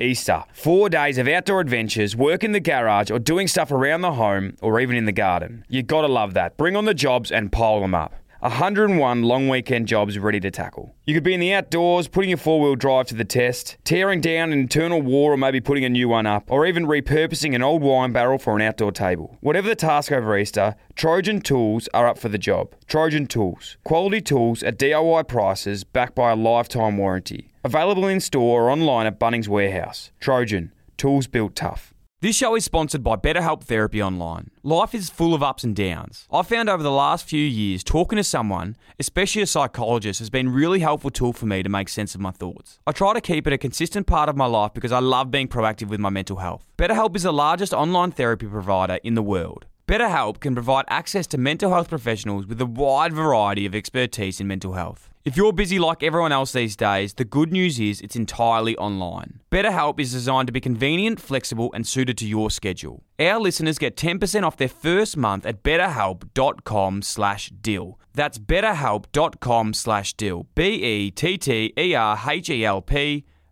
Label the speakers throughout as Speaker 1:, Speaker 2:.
Speaker 1: Easter. Four days of outdoor adventures, work in the garage, or doing stuff around the home, or even in the garden. You gotta love that. Bring on the jobs and pile them up. 101 long weekend jobs ready to tackle. You could be in the outdoors, putting your four wheel drive to the test, tearing down an internal wall or maybe putting a new one up, or even repurposing an old wine barrel for an outdoor table. Whatever the task over Easter, Trojan Tools are up for the job. Trojan Tools. Quality tools at DIY prices backed by a lifetime warranty. Available in store or online at Bunnings Warehouse. Trojan. Tools built tough. This show is sponsored by BetterHelp Therapy Online. Life is full of ups and downs. I've found over the last few years, talking to someone, especially a psychologist, has been a really helpful tool for me to make sense of my thoughts. I try to keep it a consistent part of my life because I love being proactive with my mental health. BetterHelp is the largest online therapy provider in the world. BetterHelp can provide access to mental health professionals with a wide variety of expertise in mental health. If you're busy like everyone else these days, the good news is it's entirely online. BetterHelp is designed to be convenient, flexible, and suited to your schedule. Our listeners get 10% off their first month at betterhelp.com slash deal. That's betterhelp.com slash deal. B-E-T-T-E-R-H-E-L-P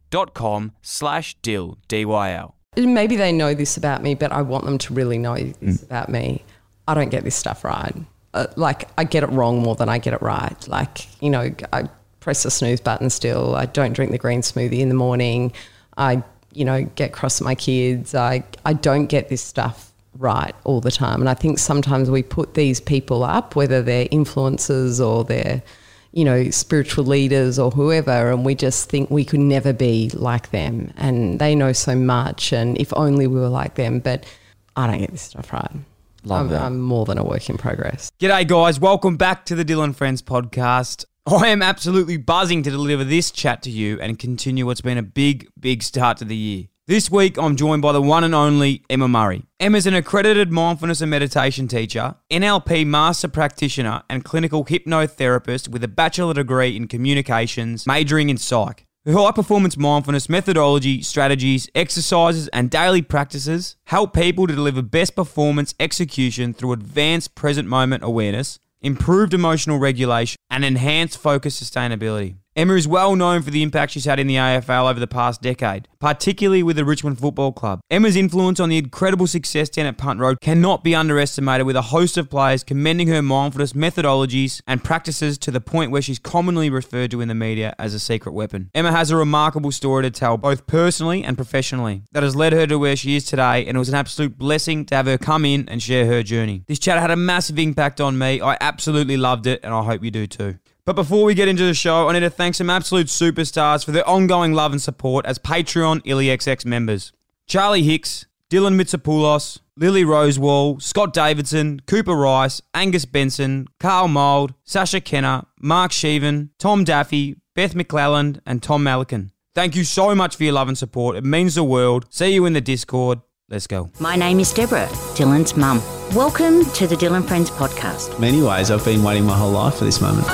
Speaker 1: dot com slash deal. D-Y-L.
Speaker 2: maybe they know this about me, but I want them to really know this mm. about me. I don't get this stuff right. Uh, like I get it wrong more than I get it right. Like you know, I press the snooze button still. I don't drink the green smoothie in the morning. I you know get cross at my kids. I I don't get this stuff right all the time. And I think sometimes we put these people up, whether they're influencers or they're you know, spiritual leaders or whoever, and we just think we could never be like them. And they know so much, and if only we were like them. But I don't get this stuff right.
Speaker 1: Love
Speaker 2: I'm,
Speaker 1: that.
Speaker 2: I'm more than a work in progress.
Speaker 1: G'day, guys. Welcome back to the Dyl & Friends podcast. I am absolutely buzzing to deliver this chat to you and continue what's been a big, big start to the year. This week, I'm joined by the one and only Emma Murray. Emma's an accredited mindfulness and meditation teacher, NLP master practitioner, and clinical hypnotherapist with a bachelor degree in communications, majoring in psych. High performance mindfulness methodology, strategies, exercises, and daily practices help people to deliver best performance execution through advanced present moment awareness, improved emotional regulation, and enhanced focus sustainability. Emma is well known for the impact she's had in the AFL over the past decade, particularly with the Richmond Football Club. Emma's influence on the incredible success down at Punt Road cannot be underestimated, with a host of players commending her mindfulness methodologies and practices to the point where she's commonly referred to in the media as a secret weapon. Emma has a remarkable story to tell, both personally and professionally, that has led her to where she is today, and it was an absolute blessing to have her come in and share her journey. This chat had a massive impact on me. I absolutely loved it, and I hope you do too. But before we get into the show, I need to thank some absolute superstars for their ongoing love and support as Patreon IllyXX members. Charlie Hicks, Dylan Mitsopoulos, Lily Rosewall, Scott Davidson, Cooper Rice, Angus Benson, Carl Mould, Sasha Kenner, Mark Sheevan, Tom Daffy, Beth McClelland, and Tom Malikan. Thank you so much for your love and support. It means the world. See you in the Discord. Let's go.
Speaker 3: My name is Deborah, Dylan's mum. Welcome to the Dyl & Friends podcast.
Speaker 4: many ways, I've been waiting my whole life for this moment.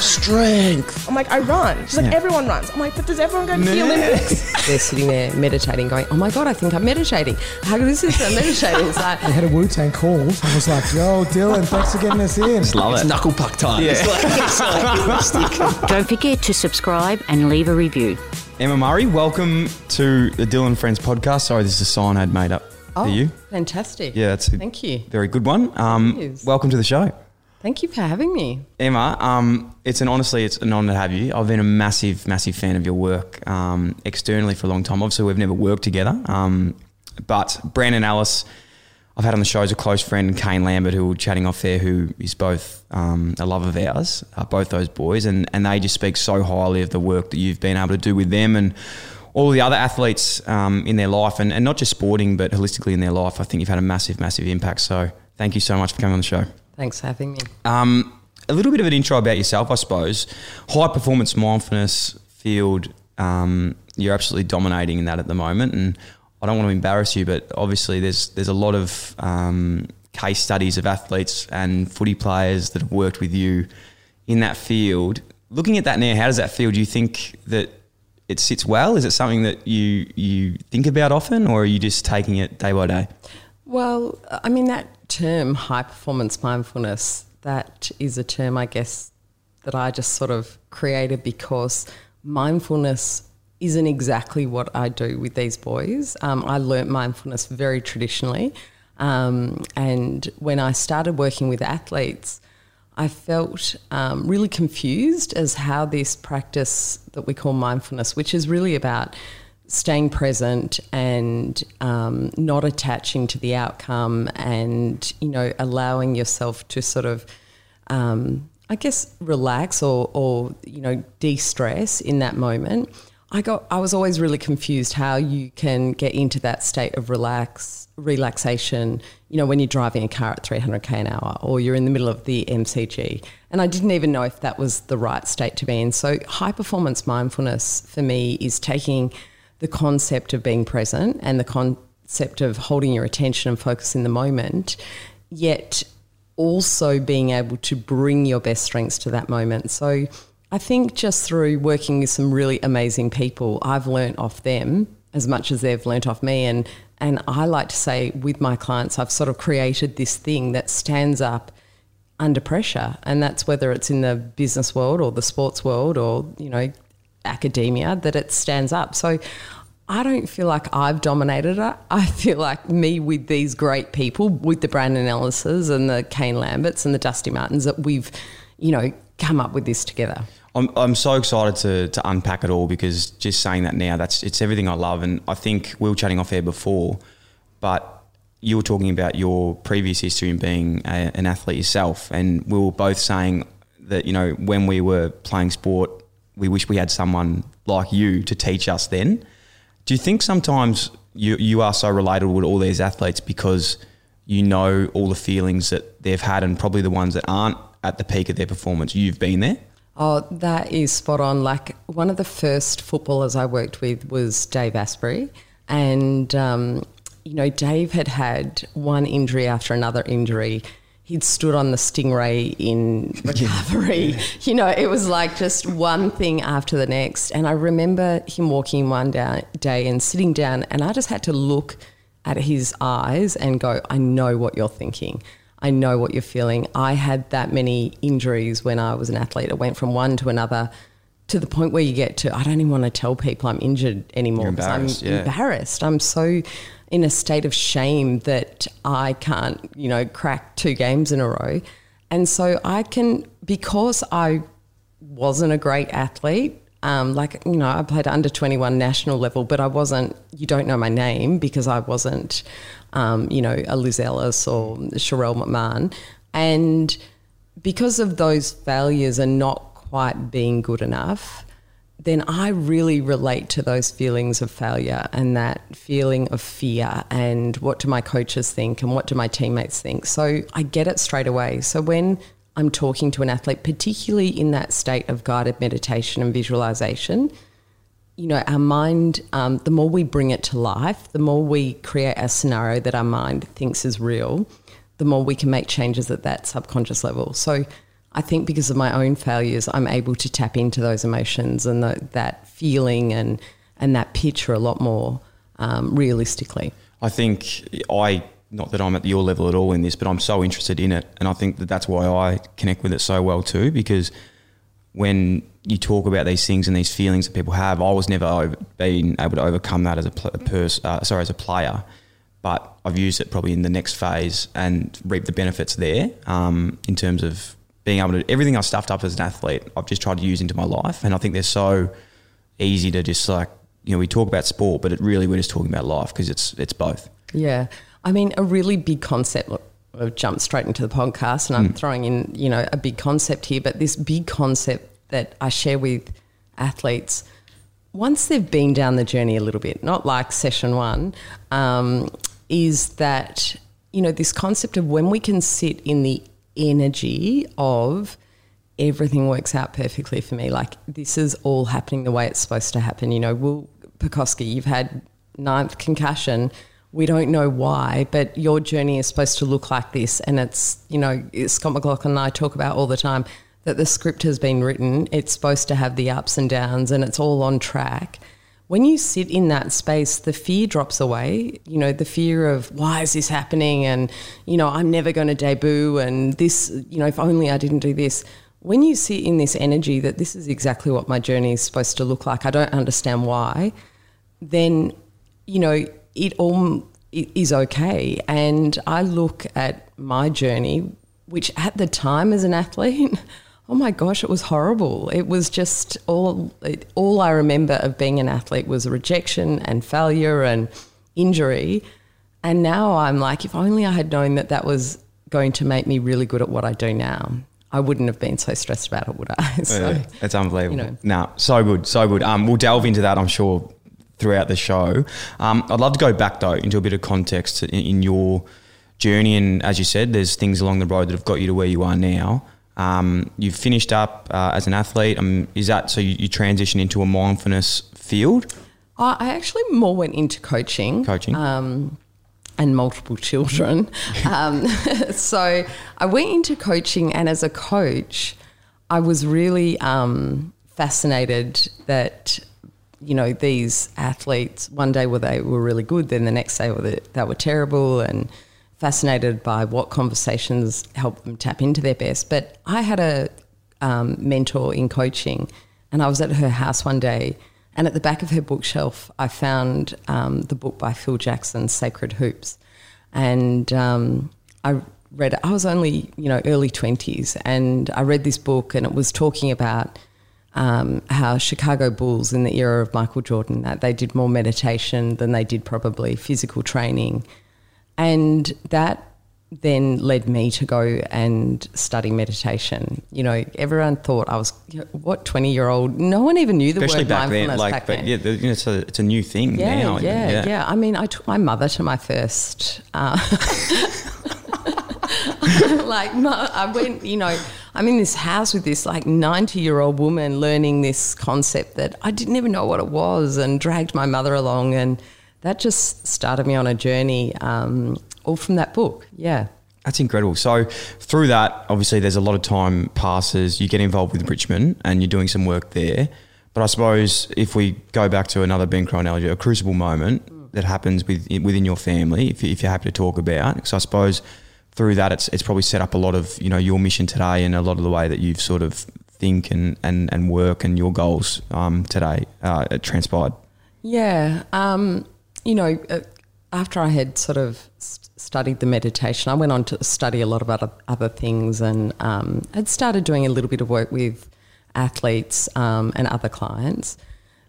Speaker 5: Strength. I'm like, I run. She's like, everyone runs. I'm like, but does everyone go to the Olympics?
Speaker 2: They're sitting there meditating, going, "Oh my god, I think I'm meditating. How good is this? I'm meditating." It's like,
Speaker 6: I had a Wu Tang call. I was like, yo, Dylan, thanks for getting us in.
Speaker 4: Love it. Knuckle puck time. It's like, it's like
Speaker 3: Don't forget to subscribe and leave a review.
Speaker 1: Emma Murray, welcome to the Dyl & Friends podcast. Sorry, this is a sign I'd made up
Speaker 2: oh,
Speaker 1: for you.
Speaker 2: fantastic.
Speaker 1: Yeah, that's a
Speaker 2: Thank you.
Speaker 1: very good one. Um, welcome to the show.
Speaker 2: Thank you for having me.
Speaker 1: Emma, um, it's an honestly, it's an honour to have you. I've been a massive, massive fan of your work um, externally for a long time. Obviously, we've never worked together, um, but Brandon Ellis, I've had on the show as a close friend, Kane Lambert, who we're chatting off there, who is both um, a love of ours, uh, both those boys, and and they just speak so highly of the work that you've been able to do with them and. All the other athletes um, in their life, and, and not just sporting, but holistically in their life, I think you've had a massive, massive impact. So, thank you so much for coming on the show.
Speaker 2: Thanks for having me.
Speaker 1: Um, a little bit of an intro about yourself, I suppose. High performance mindfulness field, um, you're absolutely dominating in that at the moment, and I don't want to embarrass you, but obviously there's there's a lot of um, case studies of athletes and footy players that have worked with you in that field. Looking at that now, how does that feel? Do you think that it sits well? Is it something that you you think about often, or are you just taking it day by day?
Speaker 2: Well, I mean, that term, high performance mindfulness, that is a term, I guess, that I just sort of created because mindfulness isn't exactly what I do with these boys. Um, I learnt mindfulness very traditionally. Um, and when I started working with athletes, I felt um, really confused as how this practice that we call mindfulness, which is really about staying present and um, not attaching to the outcome and you know allowing yourself to sort of um, I guess relax or, or you know de-stress in that moment. I got I was always really confused how you can get into that state of relax relaxation, you know, when you're driving a car at 300k an hour or you're in the middle of the MCG. And I didn't even know if that was the right state to be in. So high performance mindfulness for me is taking the concept of being present and the concept of holding your attention and focus in the moment, yet also being able to bring your best strengths to that moment. So I think just through working with some really amazing people, I've learnt off them as much as they've learnt off me. And, and I like to say with my clients, I've sort of created this thing that stands up under pressure. And that's whether it's in the business world or the sports world or, you know, academia, that it stands up. So I don't feel like I've dominated it. I feel like me with these great people, with the Brandon Ellises and the Kane Lamberts and the Dusty Martins, that we've, you know, come up with this together.
Speaker 7: I'm, I'm so excited to, to unpack it all because just saying that now, that's it's everything I love. And I think we were chatting off air before, but you were talking about your previous history in being a, an athlete yourself. And we were both saying that, you know, when we were playing sport, we wish we had someone like you to teach us then. Do you think sometimes you, you are so relatable with all these athletes because you know all the feelings that they've had and probably the ones that aren't at the peak of their performance? You've been there?
Speaker 2: Oh, that is spot on. Like one of the first footballers I worked with was Dave Astbury. And, um, you know, Dave had had one injury after another injury he'd stood on the stingray in recovery. you know, it was like just one thing after the next. And I remember him walking one day and sitting down, and I just had to look at his eyes and go, I know what you're thinking. I know what you're feeling. I had that many injuries when I was an athlete. It went from one to another to the point where you get to, I don't even want to tell people I'm injured anymore
Speaker 7: because
Speaker 2: I'm
Speaker 7: yeah.
Speaker 2: embarrassed. I'm so in a state of shame that I can't, you know, crack two games in a row. And so I can, because I wasn't a great athlete, um, like, you know, I played under 21 national level, but I wasn't, you don't know my name because I wasn't, um, you know, a Liz Ellis or Sharelle McMahon. And because of those failures and not quite being good enough, then I really relate to those feelings of failure and that feeling of fear and what do my coaches think and what do my teammates think. So I get it straight away. So when I'm talking to an athlete, particularly in that state of guided meditation and visualization, you know, our mind, um, the more we bring it to life, the more we create a scenario that our mind thinks is real, the more we can make changes at that subconscious level. So I think because of my own failures, I'm able to tap into those emotions and the, that feeling and and that picture a lot more um, realistically.
Speaker 7: I think I not that I'm at your level at all in this, but I'm so interested in it, and I think that that's why I connect with it so well too. Because when you talk about these things and these feelings that people have, I was never over, been able to overcome that as a pl- person, uh, sorry, as a player. But I've used it probably in the next phase and reap the benefits there um, in terms of being able to everything I stuffed up as an athlete, I've just tried to use into my life, and I think they're so easy to just like you know we talk about sport, but it really we're just talking about life because it's it's both.
Speaker 2: Yeah, I mean a really big concept. Look, I've jumped straight into the podcast, and I'm mm. throwing in you know a big concept here, but this big concept that I share with athletes once they've been down the journey a little bit, not like session one, um, is that you know this concept of when we can sit in the energy of everything works out perfectly for me. Like this is all happening the way it's supposed to happen. You know, Will Pucovski, you've had ninth concussion. We don't know why, but your journey is supposed to look like this. And it's, you know, Scott McLaughlin and I talk about all the time that the script has been written. It's supposed to have the ups and downs and it's all on track when you sit in that space, the fear drops away. You know, the fear of why is this happening? And, you know, I'm never going to debut and this, you know, if only I didn't do this. when you sit in this energy that this is exactly what my journey is supposed to look like, I don't understand why, then, you know, it all i- is okay. And I look at my journey, which at the time as an athlete, oh my gosh, it was horrible. It was just all, it, all I remember of being an athlete was rejection and failure and injury. And now I'm like, if only I had known that that was going to make me really good at what I do now, I wouldn't have been so stressed about it, would I? So,
Speaker 1: Yeah, it's unbelievable.
Speaker 2: you know.
Speaker 1: Nah, so good, so good. Um, we'll delve into that, I'm sure, throughout the show. Um, I'd love to go back though into a bit of context in, in your journey, and as you said, there's things along the road that have got you to where you are now. Um, you've finished up uh, as an athlete. Um, is that so? You, you transition into a mindfulness field,
Speaker 2: I I actually more went into coaching.
Speaker 1: coaching.
Speaker 2: um, and multiple children. um, so I went into coaching, and as a coach, I was really um, fascinated that you know these athletes. One day were they were really good, then the next day were they, they were terrible, and fascinated by what conversations help them tap into their best. But I had a um, mentor in coaching, and I was at her house one day. And at the back of her bookshelf, I found um, the book by Phil Jackson, Sacred Hoops. And um, I read it. I was only, you know, early 20s. And I read this book, and it was talking about um, how Chicago Bulls in the era of Michael Jordan, that they did more meditation than they did probably physical training. And that then led me to go and study meditation. You know, everyone thought I was, you know, what, 20 year old? No one even knew the
Speaker 1: especially
Speaker 2: word
Speaker 1: back then.
Speaker 2: mindfulness
Speaker 1: Like,
Speaker 2: back then.
Speaker 1: yeah, you know, it's a it's a new thing
Speaker 2: Yeah,
Speaker 1: now.
Speaker 2: yeah, yeah, yeah. I mean, I took my mother to my first. Uh, like, I went, you know, I'm in this house with this like 90 year old woman learning this concept that I didn't even know what it was and dragged my mother along. And that just started me on a journey, um, all from that book. Yeah.
Speaker 1: That's incredible. So through that, obviously, there's a lot of time passes. You get involved with Richmond, and you're doing some work there. But I suppose if we go back to another Ben Crowe analogy, a crucible moment that happens with, within your family, if, if you're happy to talk about, because I suppose through that, it's it's probably set up a lot of you know your mission today and a lot of the way that you've sort of think and and, and work and your goals um, today uh, it transpired.
Speaker 2: Yeah. Um, you know, uh, after I had sort of studied the meditation, I went on to study a lot of other, other things and um, had started doing a little bit of work with athletes um, and other clients.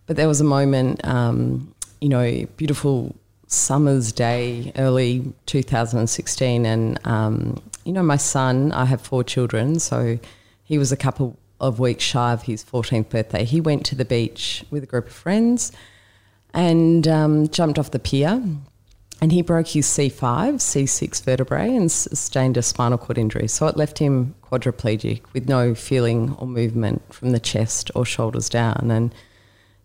Speaker 2: But there was a moment, um, you know, beautiful summer's day, early 2016. And, um, you know, my son, I have four children, so he was a couple of weeks shy of his 14th birthday. He went to the beach with a group of friends and um, jumped off the pier. And he broke his C5, C6 vertebrae and sustained a spinal cord injury. So it left him quadriplegic with no feeling or movement from the chest or shoulders down. And,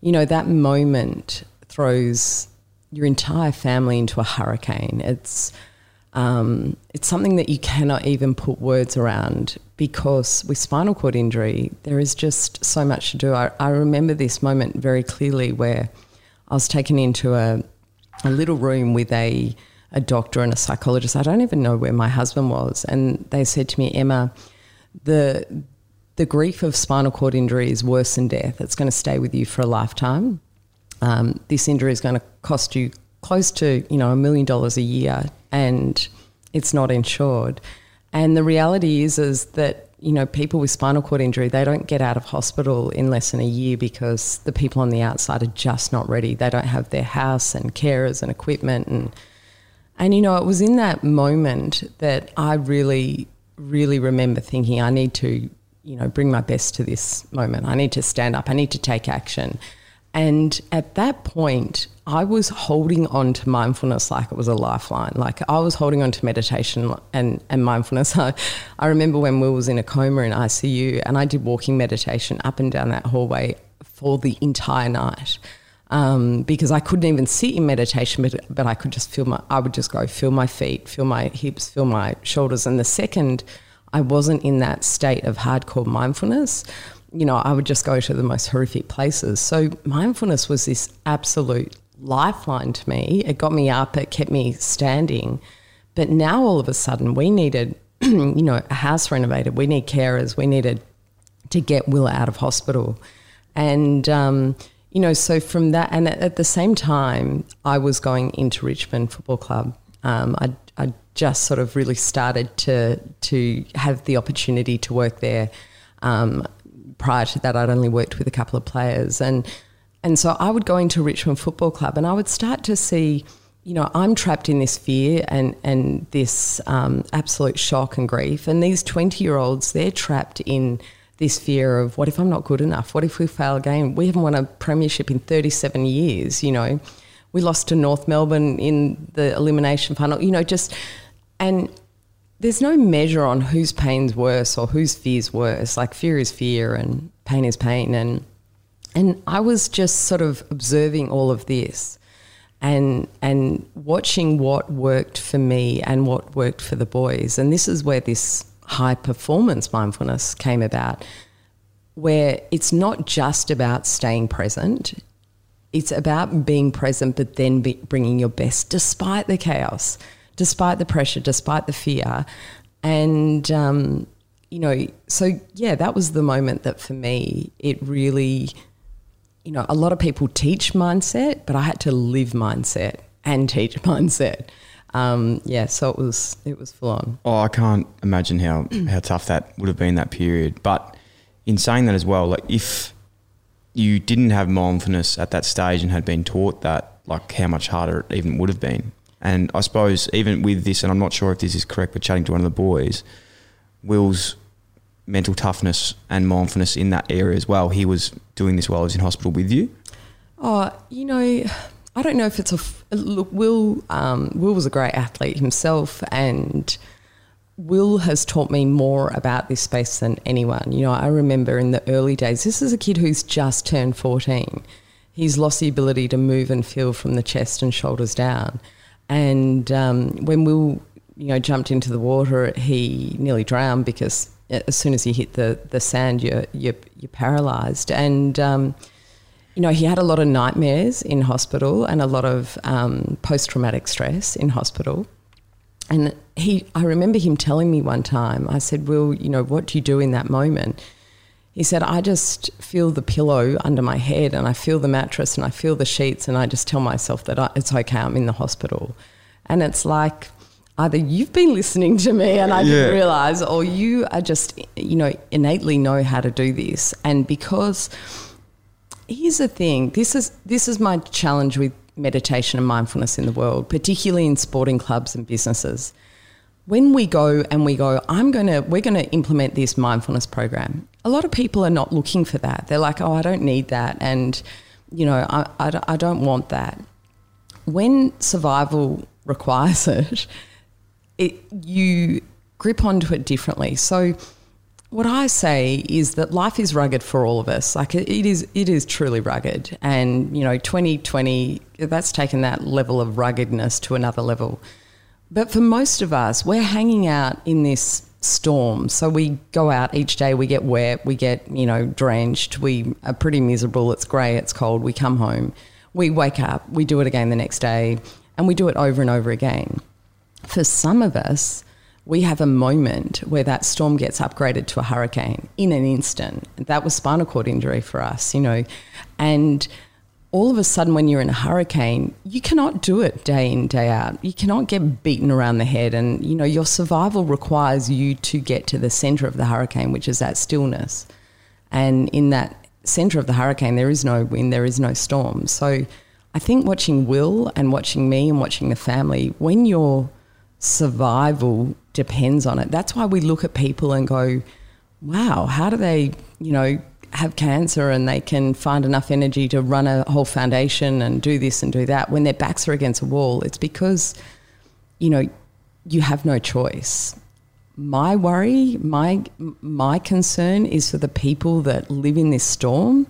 Speaker 2: you know, that moment throws your entire family into a hurricane. It's, um, it's something that you cannot even put words around because with spinal cord injury, there is just so much to do. I, I remember this moment very clearly where I was taken into a, a little room with a, a doctor and a psychologist. I don't even know where my husband was. And they said to me, Emma, the, the grief of spinal cord injury is worse than death. It's going to stay with you for a lifetime. Um, this injury is going to cost you close to you know a million dollars a year, and it's not insured. And the reality is is that you know people with spinal cord injury they don't get out of hospital in less than a year because the people on the outside are just not ready. They don't have their house and carers and equipment and and you know it was in that moment that I really really remember thinking I need to you know bring my best to this moment. I need to stand up. I need to take action. And at that point, I was holding on to mindfulness like it was a lifeline. Like I was holding on to meditation and, and mindfulness. I, I remember when Will was in a coma in ICU and I did walking meditation up and down that hallway for the entire night. Um, because I couldn't even sit in meditation, but, but I could just feel my, I would just go feel my feet, feel my hips, feel my shoulders. And the second I wasn't in that state of hardcore mindfulness, you know, I would just go to the most horrific places. So mindfulness was this absolute lifeline to me. It got me up, it kept me standing. But now all of a sudden we needed, you know, a house renovated. We need carers. We needed to get Will out of hospital. And, um, you know, so from that, and at, the same time, I was going into Richmond Football Club. Um, I, I just sort of really started to, to have the opportunity to work there. Um, prior to that, I'd only worked with a couple of players. And, and so I would go into Richmond Football Club and I would start to see, you know, I'm trapped in this fear and, and this um, absolute shock and grief. And these 20 year olds, they're trapped in this fear of what if I'm not good enough? What if we fail again? We haven't won a premiership in 37 years, you know. We lost to North Melbourne in the elimination final, you know, just, and there's no measure on whose pain's worse or whose fear's worse. Like fear is fear and pain is pain. And, and I was just sort of observing all of this and and watching what worked for me and what worked for the boys. And this is where this high performance mindfulness came about, where it's not just about staying present. It's about being present, but then be, bringing your best despite the chaos, despite the pressure, despite the fear. And, um, you know, so yeah, that was the moment that for me, it really you know, a lot of people teach mindset, but I had to live mindset and teach mindset. Um, yeah, so it was it was full on.
Speaker 1: Oh, I can't imagine how how tough that would have been that period. But in saying that as well, like if you didn't have mindfulness at that stage and had been taught that, like how much harder it even would have been. And I suppose even with this, and I'm not sure if this is correct, but chatting to one of the boys, Will's mental toughness and mindfulness in that area as well. He was doing this while he was in hospital with you.
Speaker 2: Oh, you know, I don't know if it's a look. Will um, Will was a great athlete himself, and Will has taught me more about this space than anyone. You know, I remember in the early days. This is a kid who's just turned fourteen. He's lost the ability to move and feel from the chest and shoulders down. And um, when Will, you know, jumped into the water, he nearly drowned because as soon as you hit the, the sand, you're, you're, you're paralyzed. And, um, you know, he had a lot of nightmares in hospital and a lot of um, post traumatic stress in hospital. And he, I remember him telling me one time, I said, Will, you know, what do you do in that moment? He said, I just feel the pillow under my head and I feel the mattress and I feel the sheets and I just tell myself that I, it's okay, I'm in the hospital. And it's like, either you've been listening to me and I didn't realize, or you are just, you know, innately know how to do this. And because here's the thing this is this is my challenge with meditation and mindfulness in the world, particularly in sporting clubs and businesses. When we go and we go, I'm gonna we're gonna implement this mindfulness program. A lot of people are not looking for that. They're like, oh, I don't need that, and you know, I, I, I don't want that. When survival requires it, it, you grip onto it differently. So, what I say is that life is rugged for all of us. Like it, is, it is truly rugged. And you know, 2020 that's taken that level of ruggedness to another level. But for most of us, we're hanging out in this storm. So we go out each day, we get wet, we get you know drenched, we are pretty miserable. It's grey, it's cold. We come home, we wake up, we do it again the next day, and we do it over and over again for some of us, we have a moment where that storm gets upgraded to a hurricane in an instant. That was spinal cord injury for us, you know. And all of a sudden, when you're in a hurricane, you cannot do it day in, day out. You cannot get beaten around the head. And, you know, your survival requires you to get to the center of the hurricane, which is that stillness. And in that center of the hurricane, there is no wind, there is no storm. So I think watching Will and watching me and watching the family, when you're survival depends on it. That's why we look at people and go, wow, how do they, you know, have cancer and they can find enough energy to run a whole foundation and do this and do that when their backs are against a wall? It's because, you know, you have no choice. My worry, my my concern is for the people that live in this storm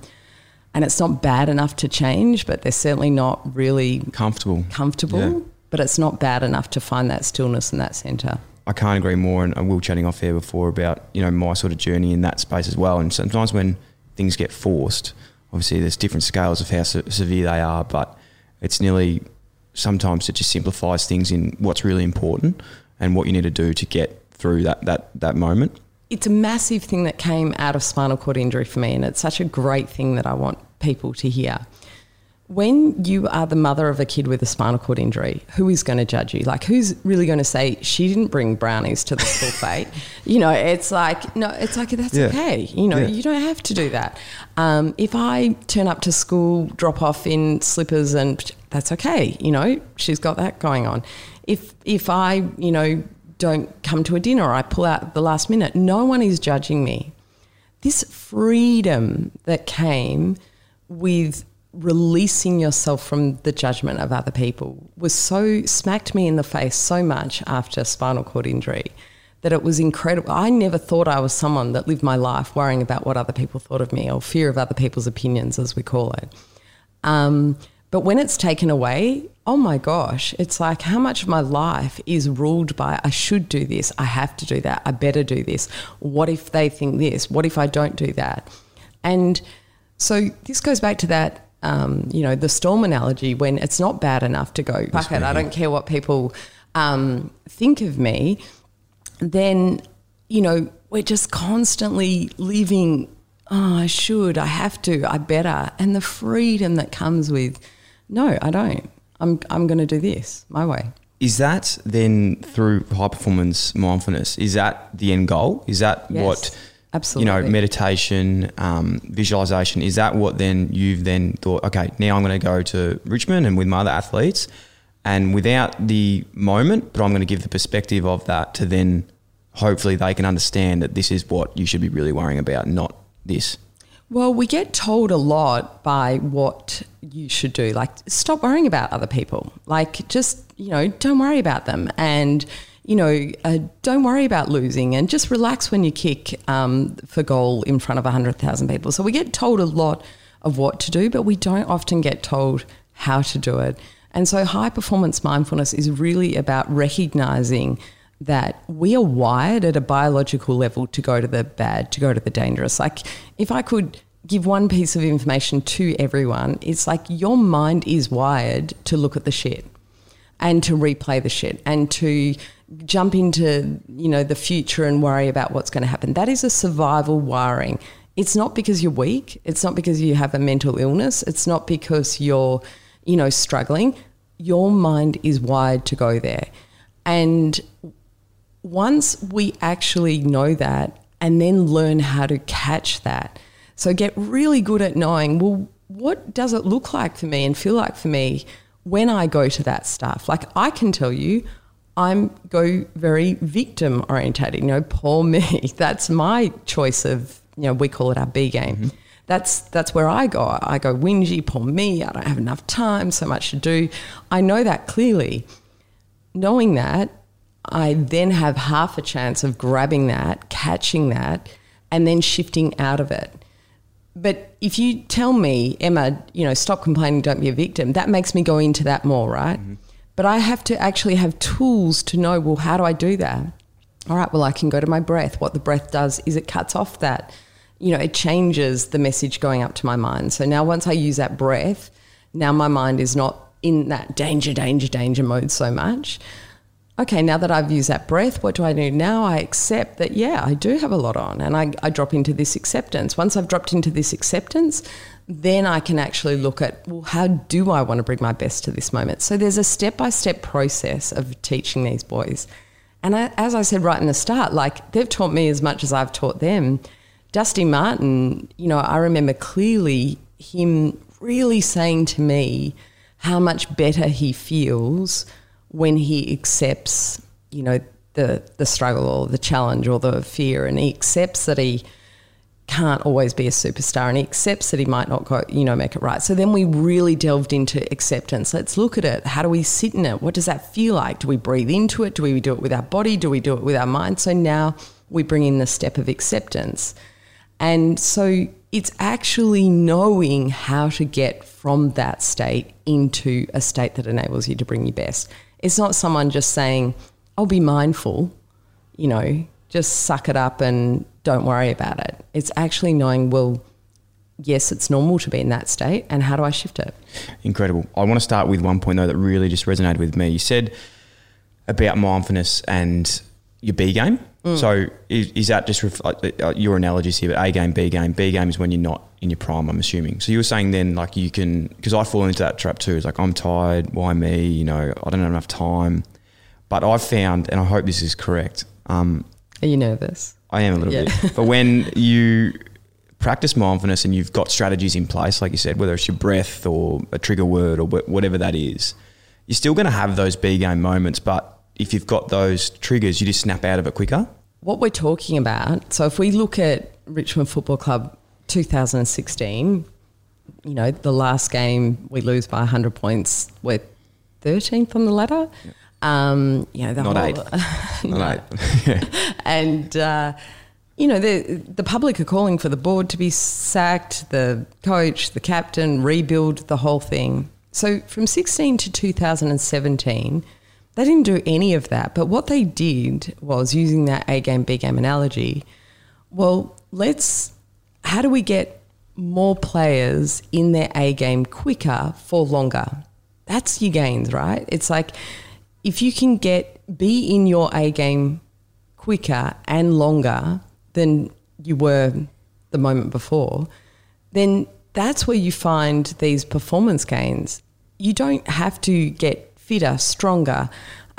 Speaker 2: and it's not bad enough to change, but they're certainly not really
Speaker 1: comfortable.
Speaker 2: Comfortable. Yeah but it's not bad enough to find that stillness in that centre.
Speaker 1: I can't agree more. And we were chatting off air before about you know my sort of journey in that space as well. And sometimes when things get forced, obviously there's different scales of how se- severe they are, but it's nearly sometimes it just simplifies things in what's really important and what you need to do to get through that that that moment.
Speaker 2: it's a massive thing that came out of spinal cord injury for me, and it's such a great thing that I want people to hear. When you are the mother of a kid with a spinal cord injury, who is going to judge you? Like, who's really going to say she didn't bring brownies to the school fete? You know, it's like no, it's like that's
Speaker 1: Yeah.
Speaker 2: okay. You know,
Speaker 1: Yeah.
Speaker 2: you don't have to do that. Um, if I turn up to school, drop off in slippers, and that's okay. You know, she's got that going on. If if I, you know, don't come to a dinner or I pull out the last minute, no one is judging me. This freedom that came with releasing yourself from the judgment of other people was so smacked me in the face so much after spinal cord injury that it was incredible. I never thought I was someone that lived my life worrying about what other people thought of me or fear of other people's opinions, as we call it. Um, but when it's taken away, oh my gosh, it's like how much of my life is ruled by I should do this, I have to do that, I better do this. What if they think this? What if I don't do that? And so this goes back to that, um, you know, the storm analogy when it's not bad enough to go, fuck it, I don't care what people um, think of me then you know we're just constantly living oh i should i have to i better and the freedom that comes with no i don't i'm, I'm going to do this my way
Speaker 1: Is that then through high performance mindfulness? Is that the end goal? Is that
Speaker 2: Yes,
Speaker 1: what you know meditation, um, visualization? Is that what then you've then thought? Okay, now I'm going to go to Richmond and with my other athletes, and without the moment, but I'm going to give the perspective of that to then hopefully they can understand that this is what you should be really worrying about, not this.
Speaker 2: Well, we get told a lot by what you should do. Like, stop worrying about other people. Like, just, you know, don't worry about them. And, you know, uh, don't worry about losing and just relax when you kick um, for goal in front of 100,000 people. So we get told a lot of what to do, but we don't often get told how to do it. And so high performance mindfulness is really about recognizing that we are wired at a biological level to go to the bad, to go to the dangerous. Like, if I could give one piece of information to everyone, it's like your mind is wired to look at the shit and to replay the shit and to jump into, you know, the future and worry about what's going to happen. That is a survival wiring. It's not because you're weak. It's not because you have a mental illness. It's not because you're, you know, struggling. Your mind is wired to go there. And once we actually know that and then learn how to catch that, so get really good at knowing, well, what does it look like for me and feel like for me when I go to that stuff? Like I can tell you, I'm go very victim orientated, you know, poor me. That's my choice of, you know, we call it our B game. Mm-hmm. That's that's where I go. I go whingy, poor me, I don't have enough time, so much to do. I know that clearly knowing that, I then have half a chance of grabbing that, catching that, and then shifting out of it. But if you tell me, Emma, you know, stop complaining, don't be a victim, that makes me go into that more, right? Mm-hmm. But I have to actually have tools to know, well, how do I do that? All right, well, I can go to my breath. What the breath does is it cuts off that, you know, it changes the message going up to my mind. So now once I use that breath, now my mind is not in that danger, danger, danger mode so much. Okay, now that I've used that breath, what do I do now? I accept that, yeah, I do have a lot on and I, I drop into this acceptance. Once I've dropped into this acceptance, then I can actually look at, well, how do I want to bring my best to this moment? So there's a step by step process of teaching these boys. And I, as I said right in the start, like they've taught me as much as I've taught them. Dusty Martin, you know, I remember clearly him really saying to me how much better he feels when he accepts, you know, the the struggle or the challenge or the fear, and he accepts that he can't always be a superstar, and he accepts that he might not go, you know, make it right. So then we really delved into acceptance. Let's look at it. How do we sit in it? What does that feel like? Do we breathe into it? Do we do it with our body? Do we do it with our mind? So now we bring in the step of acceptance. And so it's actually knowing how to get from that state into a state that enables you to bring your best. It's not someone just saying, I'll be mindful, you know, just suck it up and don't worry about it. It's actually knowing, well, yes, it's normal to be in that state, and how do I shift it?
Speaker 1: Incredible. I want to start with one point though that really just resonated with me. You said about mindfulness and
Speaker 7: your B game. So is, is that just ref- uh, your analogies here? But A game, B game, B game is when you're not in your prime. I'm assuming. So you were saying then like you can because I fall into that trap too. It's like I'm tired. Why me? You know I don't have enough time. But I've found, and I hope this is correct. Um,
Speaker 2: Are you nervous?
Speaker 7: I am a little
Speaker 2: Yeah.
Speaker 7: bit. But when you practice mindfulness and you've got strategies in place, like you said, whether it's your breath or a trigger word or whatever that is, you're still going to have those B game moments. But if you've got those triggers, you just snap out of it quicker.
Speaker 2: What we're talking about, so if we look at Richmond Football Club 2016, you know, the last game we lose by 100 points, we're 13th on the ladder. Um, you know, the
Speaker 7: Not
Speaker 2: whole,
Speaker 7: eight.
Speaker 2: No.
Speaker 7: Not eight.
Speaker 2: and uh, you know the the public are calling for the board to be sacked, the coach, the captain, rebuild the whole thing. So from 16 to 2017, they didn't do any of that. But what they did was using that A game B game analogy. Well, let's how do we get more players in their A game quicker for longer? That's your gains, right? It's like if you can get be in your A game quicker and longer than you were the moment before, then that's where you find these performance gains. You don't have to get fitter, stronger,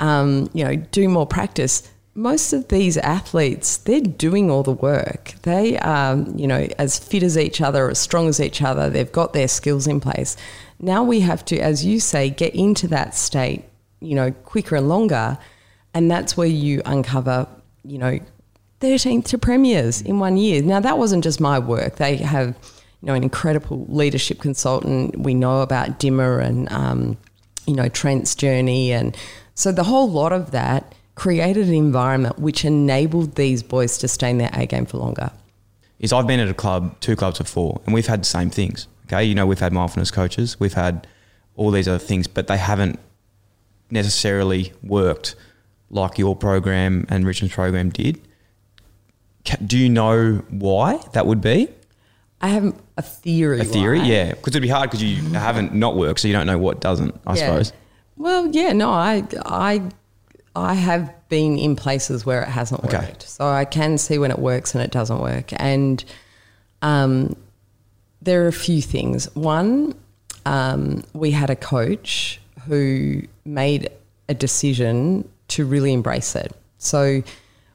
Speaker 2: um, you know, do more practice. Most of these athletes, they're doing all the work. They are, you know, as fit as each other, as strong as each other. They've got their skills in place. Now we have to, as you say, get into that state, you know, quicker and longer. And that's where you uncover, you know, 13th to premiers in one year. Now, that wasn't just my work. They have, you know, an incredible leadership consultant. We know about Dimma and, um, you know, Trent's journey. And so the whole lot of that created an environment which enabled these boys to stay in their A game for longer.
Speaker 7: is I've been at a club, two clubs before, and we've had the same things. Okay, you know, we've had mindfulness coaches, we've had all these other things, but they haven't necessarily worked like your program and Richmond's program did. Do you know why that would be?
Speaker 2: I have a theory.
Speaker 7: A theory,
Speaker 2: why.
Speaker 7: yeah, because it'd be hard because you haven't not worked, so you don't know what doesn't. I
Speaker 2: Yeah.
Speaker 7: suppose.
Speaker 2: Well, yeah, no, I, I, I have been in places where it hasn't
Speaker 7: Okay.
Speaker 2: worked, so I can see when it works and it doesn't work. And um, there are a few things. One, um, we had a coach who made a decision to really embrace it. So.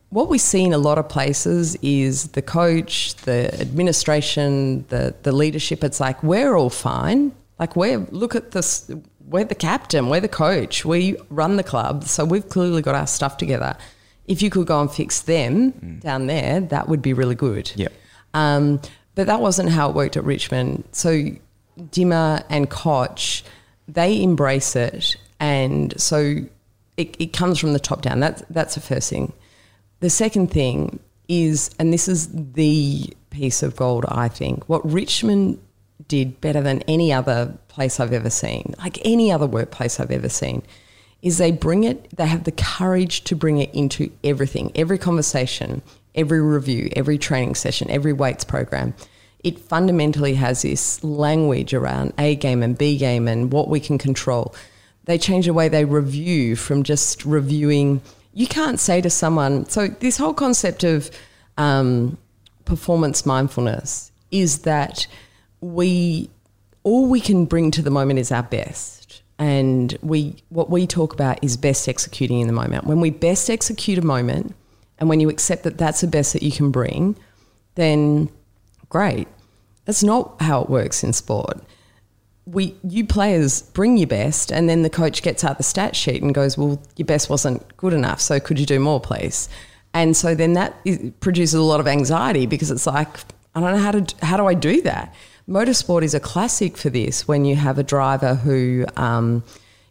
Speaker 2: What we see in a lot of places is the coach, the administration, the, the leadership. It's like we're all fine. Like we're look at this. We're the captain. We're the coach. We run the club, so we've clearly got our stuff together. If you could go and fix them down there, that would be really good.
Speaker 7: Yep.
Speaker 2: Um, but that wasn't how it worked at Richmond. So Dimmer and Koch, they embrace it, and so it, it comes from the top down. That's that's the first thing. The second thing is, and this is the piece of gold, I think, what Richmond did better than any other place I've ever seen, like any other workplace I've ever seen, is they bring it, they have the courage to bring it into everything, every conversation, every review, every training session, every weights program. It fundamentally has this language around A game and B game and what we can control. They change the way they review from just reviewing. You can't say to someone, so this whole concept of um, performance mindfulness is that we all we can bring to the moment is our best. And we what we talk about is best executing in the moment. When we best execute a moment and when you accept that that's the best that you can bring then great. That's not how it works in sport we you players bring your best and then the coach gets out the stat sheet and goes well your best wasn't good enough so could you do more please? And so then that is, produces a lot of anxiety because it's like i don't know how to how do i do that? Motorsport is a classic for this when you have a driver who um,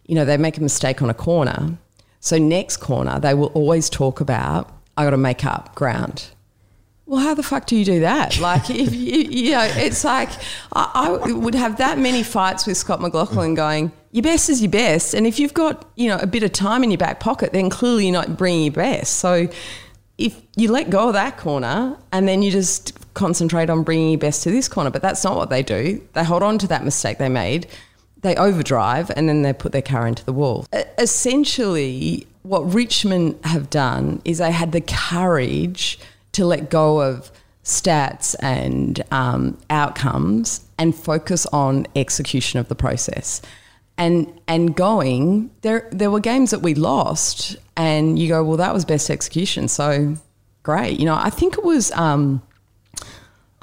Speaker 2: you know they make a mistake on a corner. So next corner they will always talk about i got to make up ground well, how the fuck do you do that? Like, if you, you know, it's like I, I would have that many fights with Scott McLaughlin mm. going, your best is your best. And if you've got, you know, a bit of time in your back pocket, then clearly you're not bringing your best. So if you let go of that corner and then you just concentrate on bringing your best to this corner, but that's not what they do. They hold on to that mistake they made, they overdrive, and then they put their car into the wall. Essentially, what Richmond have done is they had the courage to let go of stats and um, outcomes and focus on execution of the process. And and going there, there were games that we lost, and you go, well, that was best execution. So great, you know. I think it was. Um,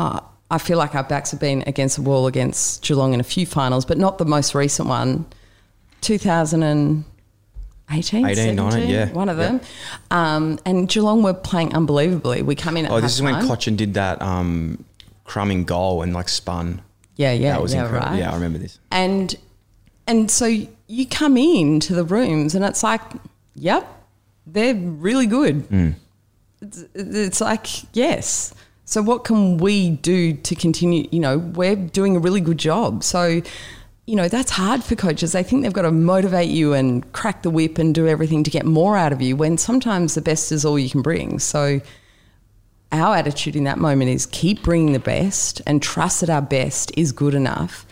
Speaker 2: uh, I feel like our backs have been against the wall against Geelong in a few finals, but not the most recent one. 2018,
Speaker 1: 18, 19,
Speaker 2: 17,
Speaker 1: yeah.
Speaker 2: one of
Speaker 1: Yeah.
Speaker 2: them. Um, and Geelong were playing unbelievably. We come in at
Speaker 1: Oh, this is when
Speaker 2: halftime.
Speaker 1: Cotchin did that um, crumbing goal and like spun.
Speaker 2: Yeah, yeah,
Speaker 1: that was
Speaker 2: yeah,
Speaker 1: incredible.
Speaker 2: right.
Speaker 1: Yeah, I remember this.
Speaker 2: and and so you come into the rooms and it's like, yep, they're really good. It's, it's like yes. So what can we do to continue? You know, we're doing a really good job. So. You know, that's hard for coaches. They think they've got to motivate you and crack the whip and do everything to get more out of you when sometimes the best is all you can bring. So, our attitude in that moment is keep bringing the best and trust that our best is good enough.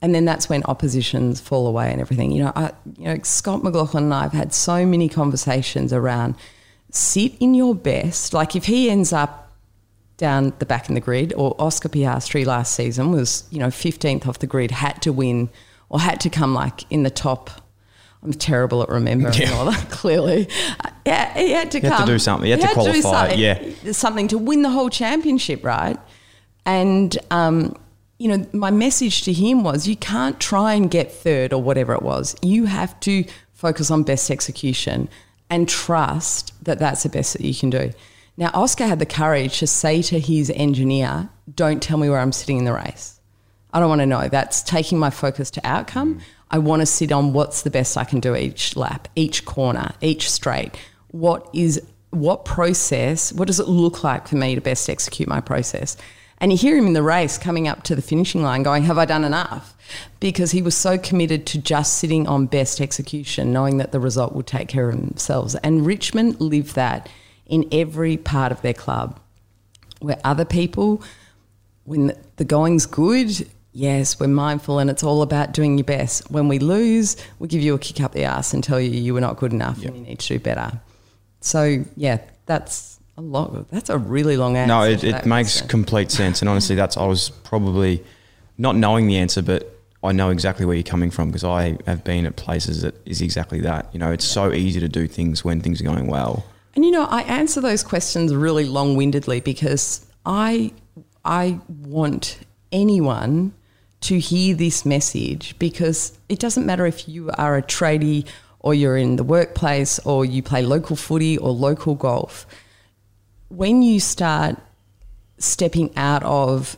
Speaker 2: And then that's when oppositions fall away and everything. You know, I, you know, Scott McLaughlin and I have had so many conversations around sit in your best. Like if he ends up down the back in the grid, or Oscar Piastri last season was, you know, 15th off the grid, had to win or had to come like in the top. I'm terrible at remembering all that, clearly. Uh, Yeah, he had to
Speaker 1: He had to
Speaker 2: come.
Speaker 1: do something. He had to
Speaker 2: do
Speaker 1: qualify,
Speaker 2: something-
Speaker 1: yeah.
Speaker 2: Something to win the whole championship, right? And, um, you know, my message to him was you can't try and get third or whatever it was. You have to focus on best execution and trust that that's the best that you can do. Now, Oscar had the courage to say to his engineer, Don't tell me where I'm sitting in the race. I don't want to know. That's taking my focus to outcome. I want to sit on what's the best I can do each lap, each corner, each straight. What is what process? What does it look like for me to best execute my process? And you hear him in the race coming up to the finishing line going, Have I done enough? Because he was so committed to just sitting on best execution, knowing that the result would take care of themselves. And Richmond lived that in every part of their club where other people, when the- the going's good, yes, we're mindful and it's all about doing your best. When we lose, we give you a kick up the ass and tell you you were not good enough and you need to do better. So, yeah, that's a lot. That's a really long answer.
Speaker 1: No, it, it makes
Speaker 2: question.
Speaker 1: complete sense. And honestly, that's I was probably not knowing the answer, but I know exactly where you're coming from because I have been at places that is exactly that. You know, it's so easy to do things when things are going well.
Speaker 2: And you know, I answer those questions really long-windedly because I I want anyone to hear this message because it doesn't matter if you are a tradie or you're in the workplace or you play local footy or local golf. When you start stepping out of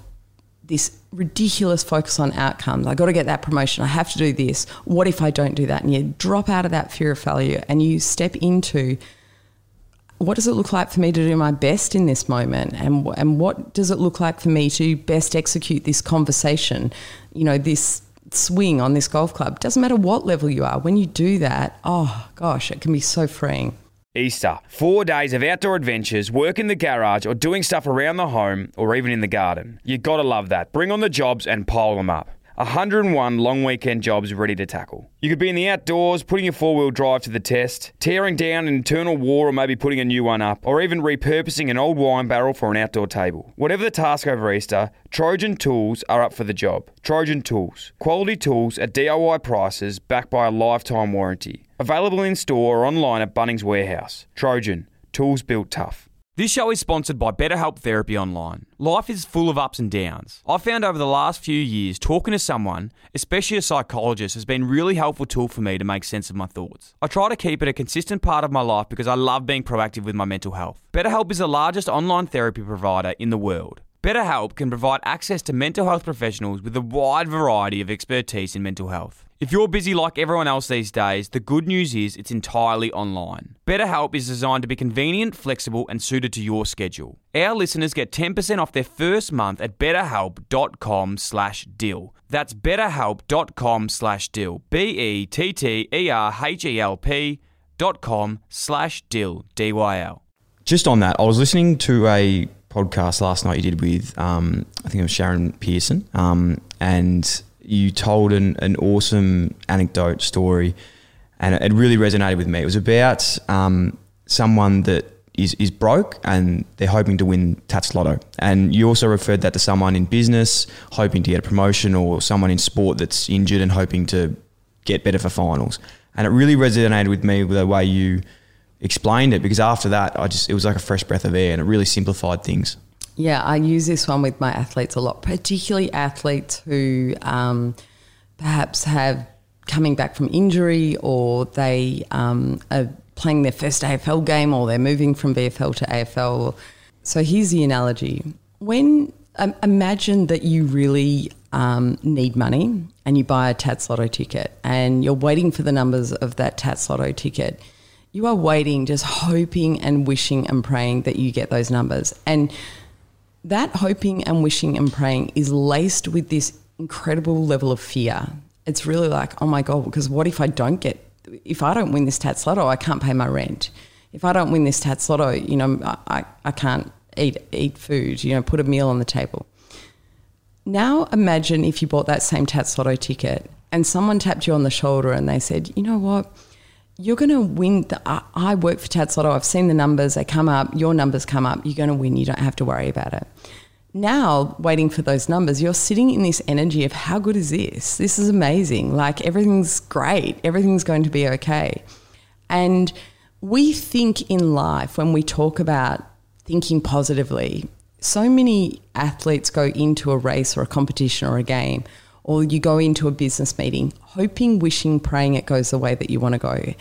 Speaker 2: this ridiculous focus on outcomes. I got to get that promotion. I have to do this. What if I don't do that? And you drop out of that fear of failure and you step into what does it look like for me to do my best in this moment and and what does it look like for me to best execute this conversation you know this swing on this golf club doesn't matter what level you are when you do that oh gosh it can be so freeing
Speaker 8: Easter. Four days of outdoor adventures, work in the garage, or doing stuff around the home, or even in the garden. You gotta love that. Bring on the jobs and pile them up. 101 long weekend jobs ready to tackle. You could be in the outdoors, putting your four wheel drive to the test, tearing down an internal wall, or maybe putting a new one up, or even repurposing an old wine barrel for an outdoor table. Whatever the task over Easter, Trojan Tools are up for the job. Trojan Tools. Quality tools at DIY prices backed by a lifetime warranty. Available in store or online at Bunnings Warehouse. Trojan. Tools built tough.
Speaker 1: This show is sponsored by BetterHelp Therapy Online. Life is full of ups and downs. I've found over the last few years, talking to someone, especially a psychologist, has been a really helpful tool for me to make sense of my thoughts. I try to keep it a consistent part of my life because I love being proactive with my mental health. BetterHelp is the largest online therapy provider in the world. BetterHelp can provide access to mental health professionals with a wide variety of expertise in mental health. If you're busy like everyone else these days, the good news is it's entirely online. BetterHelp is designed to be convenient, flexible, and suited to your schedule. Our listeners get 10% off their first month at betterhelp.com slash dyl. That's betterhelp.com slash. E B-E-T-T-E-R-H-E-L-P dot com slash dyl. D-Y-L.
Speaker 7: Just on that, I was listening to a podcast last night you did with, um, I think it was Sharon Pearson, um, and you told an, an awesome anecdote story and it really resonated with me. It was about um, someone that is, is broke and they're hoping to win Tattslotto. And you also referred that to someone in business hoping to get a promotion or someone in sport that's injured and hoping to get better for finals. And it really resonated with me with the way you explained it because after that, I just it was like a fresh breath of air and it really simplified things.
Speaker 2: Yeah, I use this one with my athletes a lot, particularly athletes who um, perhaps have coming back from injury or they um, are playing their first AFL game or they're moving from VFL to AFL. So here's the analogy. When um, imagine that you really um, need money and you buy a Tattslotto ticket and you're waiting for the numbers of that Tattslotto ticket. You are waiting, just hoping and wishing and praying that you get those numbers. And that hoping and wishing and praying is laced with this incredible level of fear. It's really like, oh my God, because what if I don't get, if I don't win this Tattslotto, I can't pay my rent. If I don't win this Tattslotto, you know, I, I can't eat, eat food, you know, put a meal on the table. Now imagine if you bought that same Tattslotto ticket and someone tapped you on the shoulder and they said, you know what, you're going to win. The, I, I work for Tattslotto. I've seen the numbers. They come up. Your numbers come up. You're going to win. You don't have to worry about it. Now, waiting for those numbers, you're sitting in this energy of how good is this? This is amazing. Like everything's great. Everything's going to be okay. And we think in life when we talk about thinking positively, so many athletes go into a race or a competition or a game or you go into a business meeting hoping, wishing, praying it goes the way that you want to go.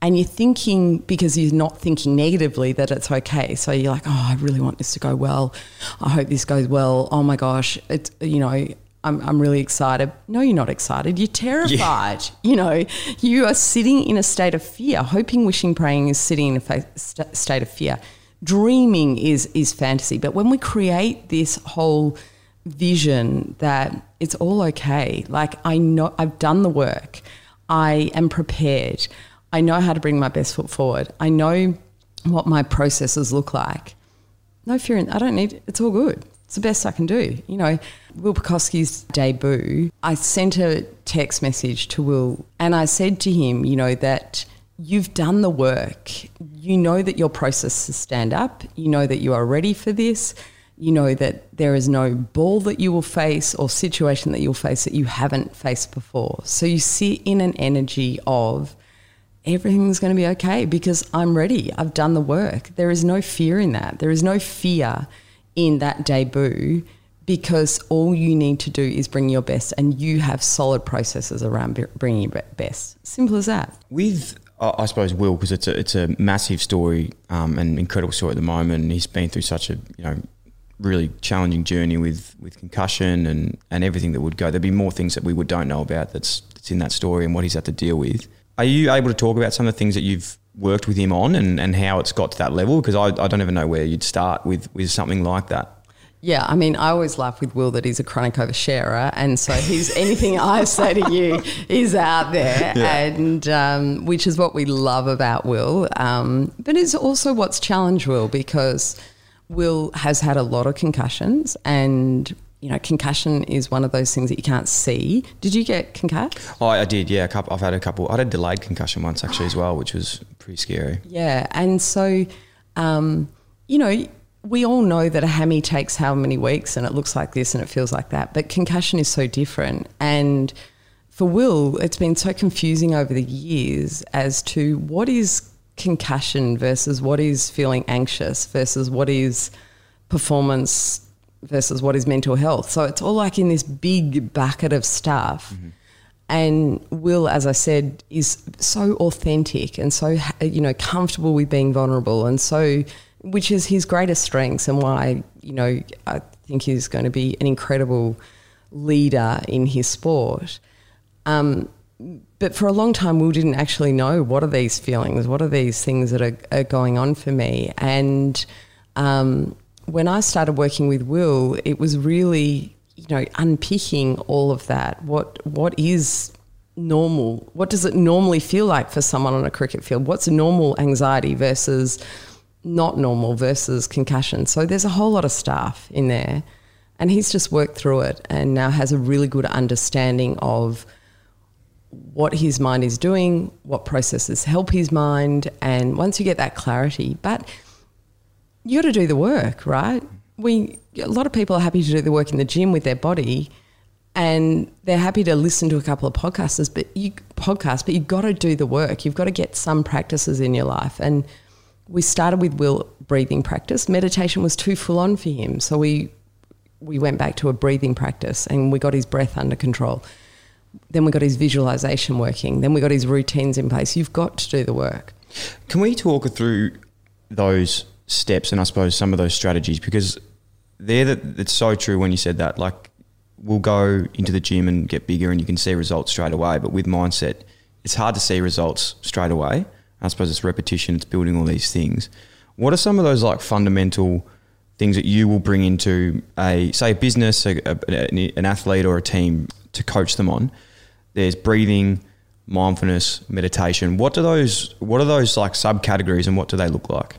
Speaker 2: And you're thinking because you're not thinking negatively that it's okay. So you're like, oh, I really want this to go well. I hope this goes well. Oh my gosh, it's you know, I'm, I'm really excited. No, you're not excited. You're terrified. Yeah. You know, you are sitting in a state of fear. Hoping, wishing, praying is sitting in a fa- st- state of fear. Dreaming is is fantasy. But when we create this whole vision that it's all okay. Like I know I've done the work. I am prepared. I know how to bring my best foot forward. I know what my processes look like. No fear in I don't need it's all good. It's the best I can do. You know, Will Pucovski's debut, I sent a text message to Will and I said to him, you know, that you've done the work. You know that your processes stand up. You know that you are ready for this you know that there is no ball that you will face or situation that you'll face that you haven't faced before. So you sit in an energy of everything's going to be okay because I'm ready. I've done the work. There is no fear in that. There is no fear in that debut because all you need to do is bring your best and you have solid processes around bringing your best. Simple as that.
Speaker 7: With I suppose Will because it's a it's a massive story um, and incredible story at the moment. He's been through such a you know really challenging journey with, with concussion and, and everything that would go. There'd be more things that we would don't know about that's, that's in that story and what he's had to deal with. Are you able to talk about some of the things that you've worked with him on and, and how it's got to that level? Because I, I don't even know where you'd start with, with something like that.
Speaker 2: Yeah, I mean, I always laugh with Will that he's a chronic oversharer, and so he's anything I say to you is out there, yeah. and um, which is what we love about Will. Um, but it's also what's challenged Will because Will has had a lot of concussions and you know, concussion is one of those things that you can't see. Did you get concussed?
Speaker 7: Oh, I did. Yeah, couple, I've had a couple. I had a delayed concussion once actually as well, which was pretty scary.
Speaker 2: Yeah, and so, um, you know, we all know that a hammy takes how many weeks, and it looks like this and it feels like that. But concussion is so different, and for Will, it's been so confusing over the years as to what is concussion versus what is feeling anxious versus what is performance versus what is mental health. So it's all like in this big bucket of stuff. Mm-hmm. And Will, as I said, is so authentic and so you know comfortable with being vulnerable, and so which is his greatest strengths and why you know I think he's going to be an incredible leader in his sport. Um, but for a long time, Will didn't actually know what are these feelings, what are these things that are, are going on for me. And um, when I started working with Will, it was really, you know, unpicking all of that. What what is normal? What does it normally feel like for someone on a cricket field? What's normal anxiety versus not normal versus concussion? So there's a whole lot of stuff in there. And he's just worked through it and now has a really good understanding of what his mind is doing, what processes help his mind, and once you get that clarity, but you got to do the work, right? We a lot of people are happy to do the work in the gym with their body, and they're happy to listen to a couple of podcasters, but you podcasts, but you've got to do the work. You've got to get some practices in your life, and we started with Will breathing practice. Meditation was too full on for him, so we we went back to a breathing practice, and we got his breath under control. Then we got his visualization working. Then we got his routines in place. You've got to do the work.
Speaker 7: Can we talk through those steps and I suppose some of those strategies because they're that it's so true when you said that. Like we'll go into the gym and get bigger and you can see results straight away, but with mindset, it's hard to see results straight away. I suppose it's repetition, it's building all these things. What are some of those like fundamental things that you will bring into a say a business, a, a, an athlete or a team to coach them on? There's breathing, mindfulness, meditation. What do those what are those like subcategories and what do they look like?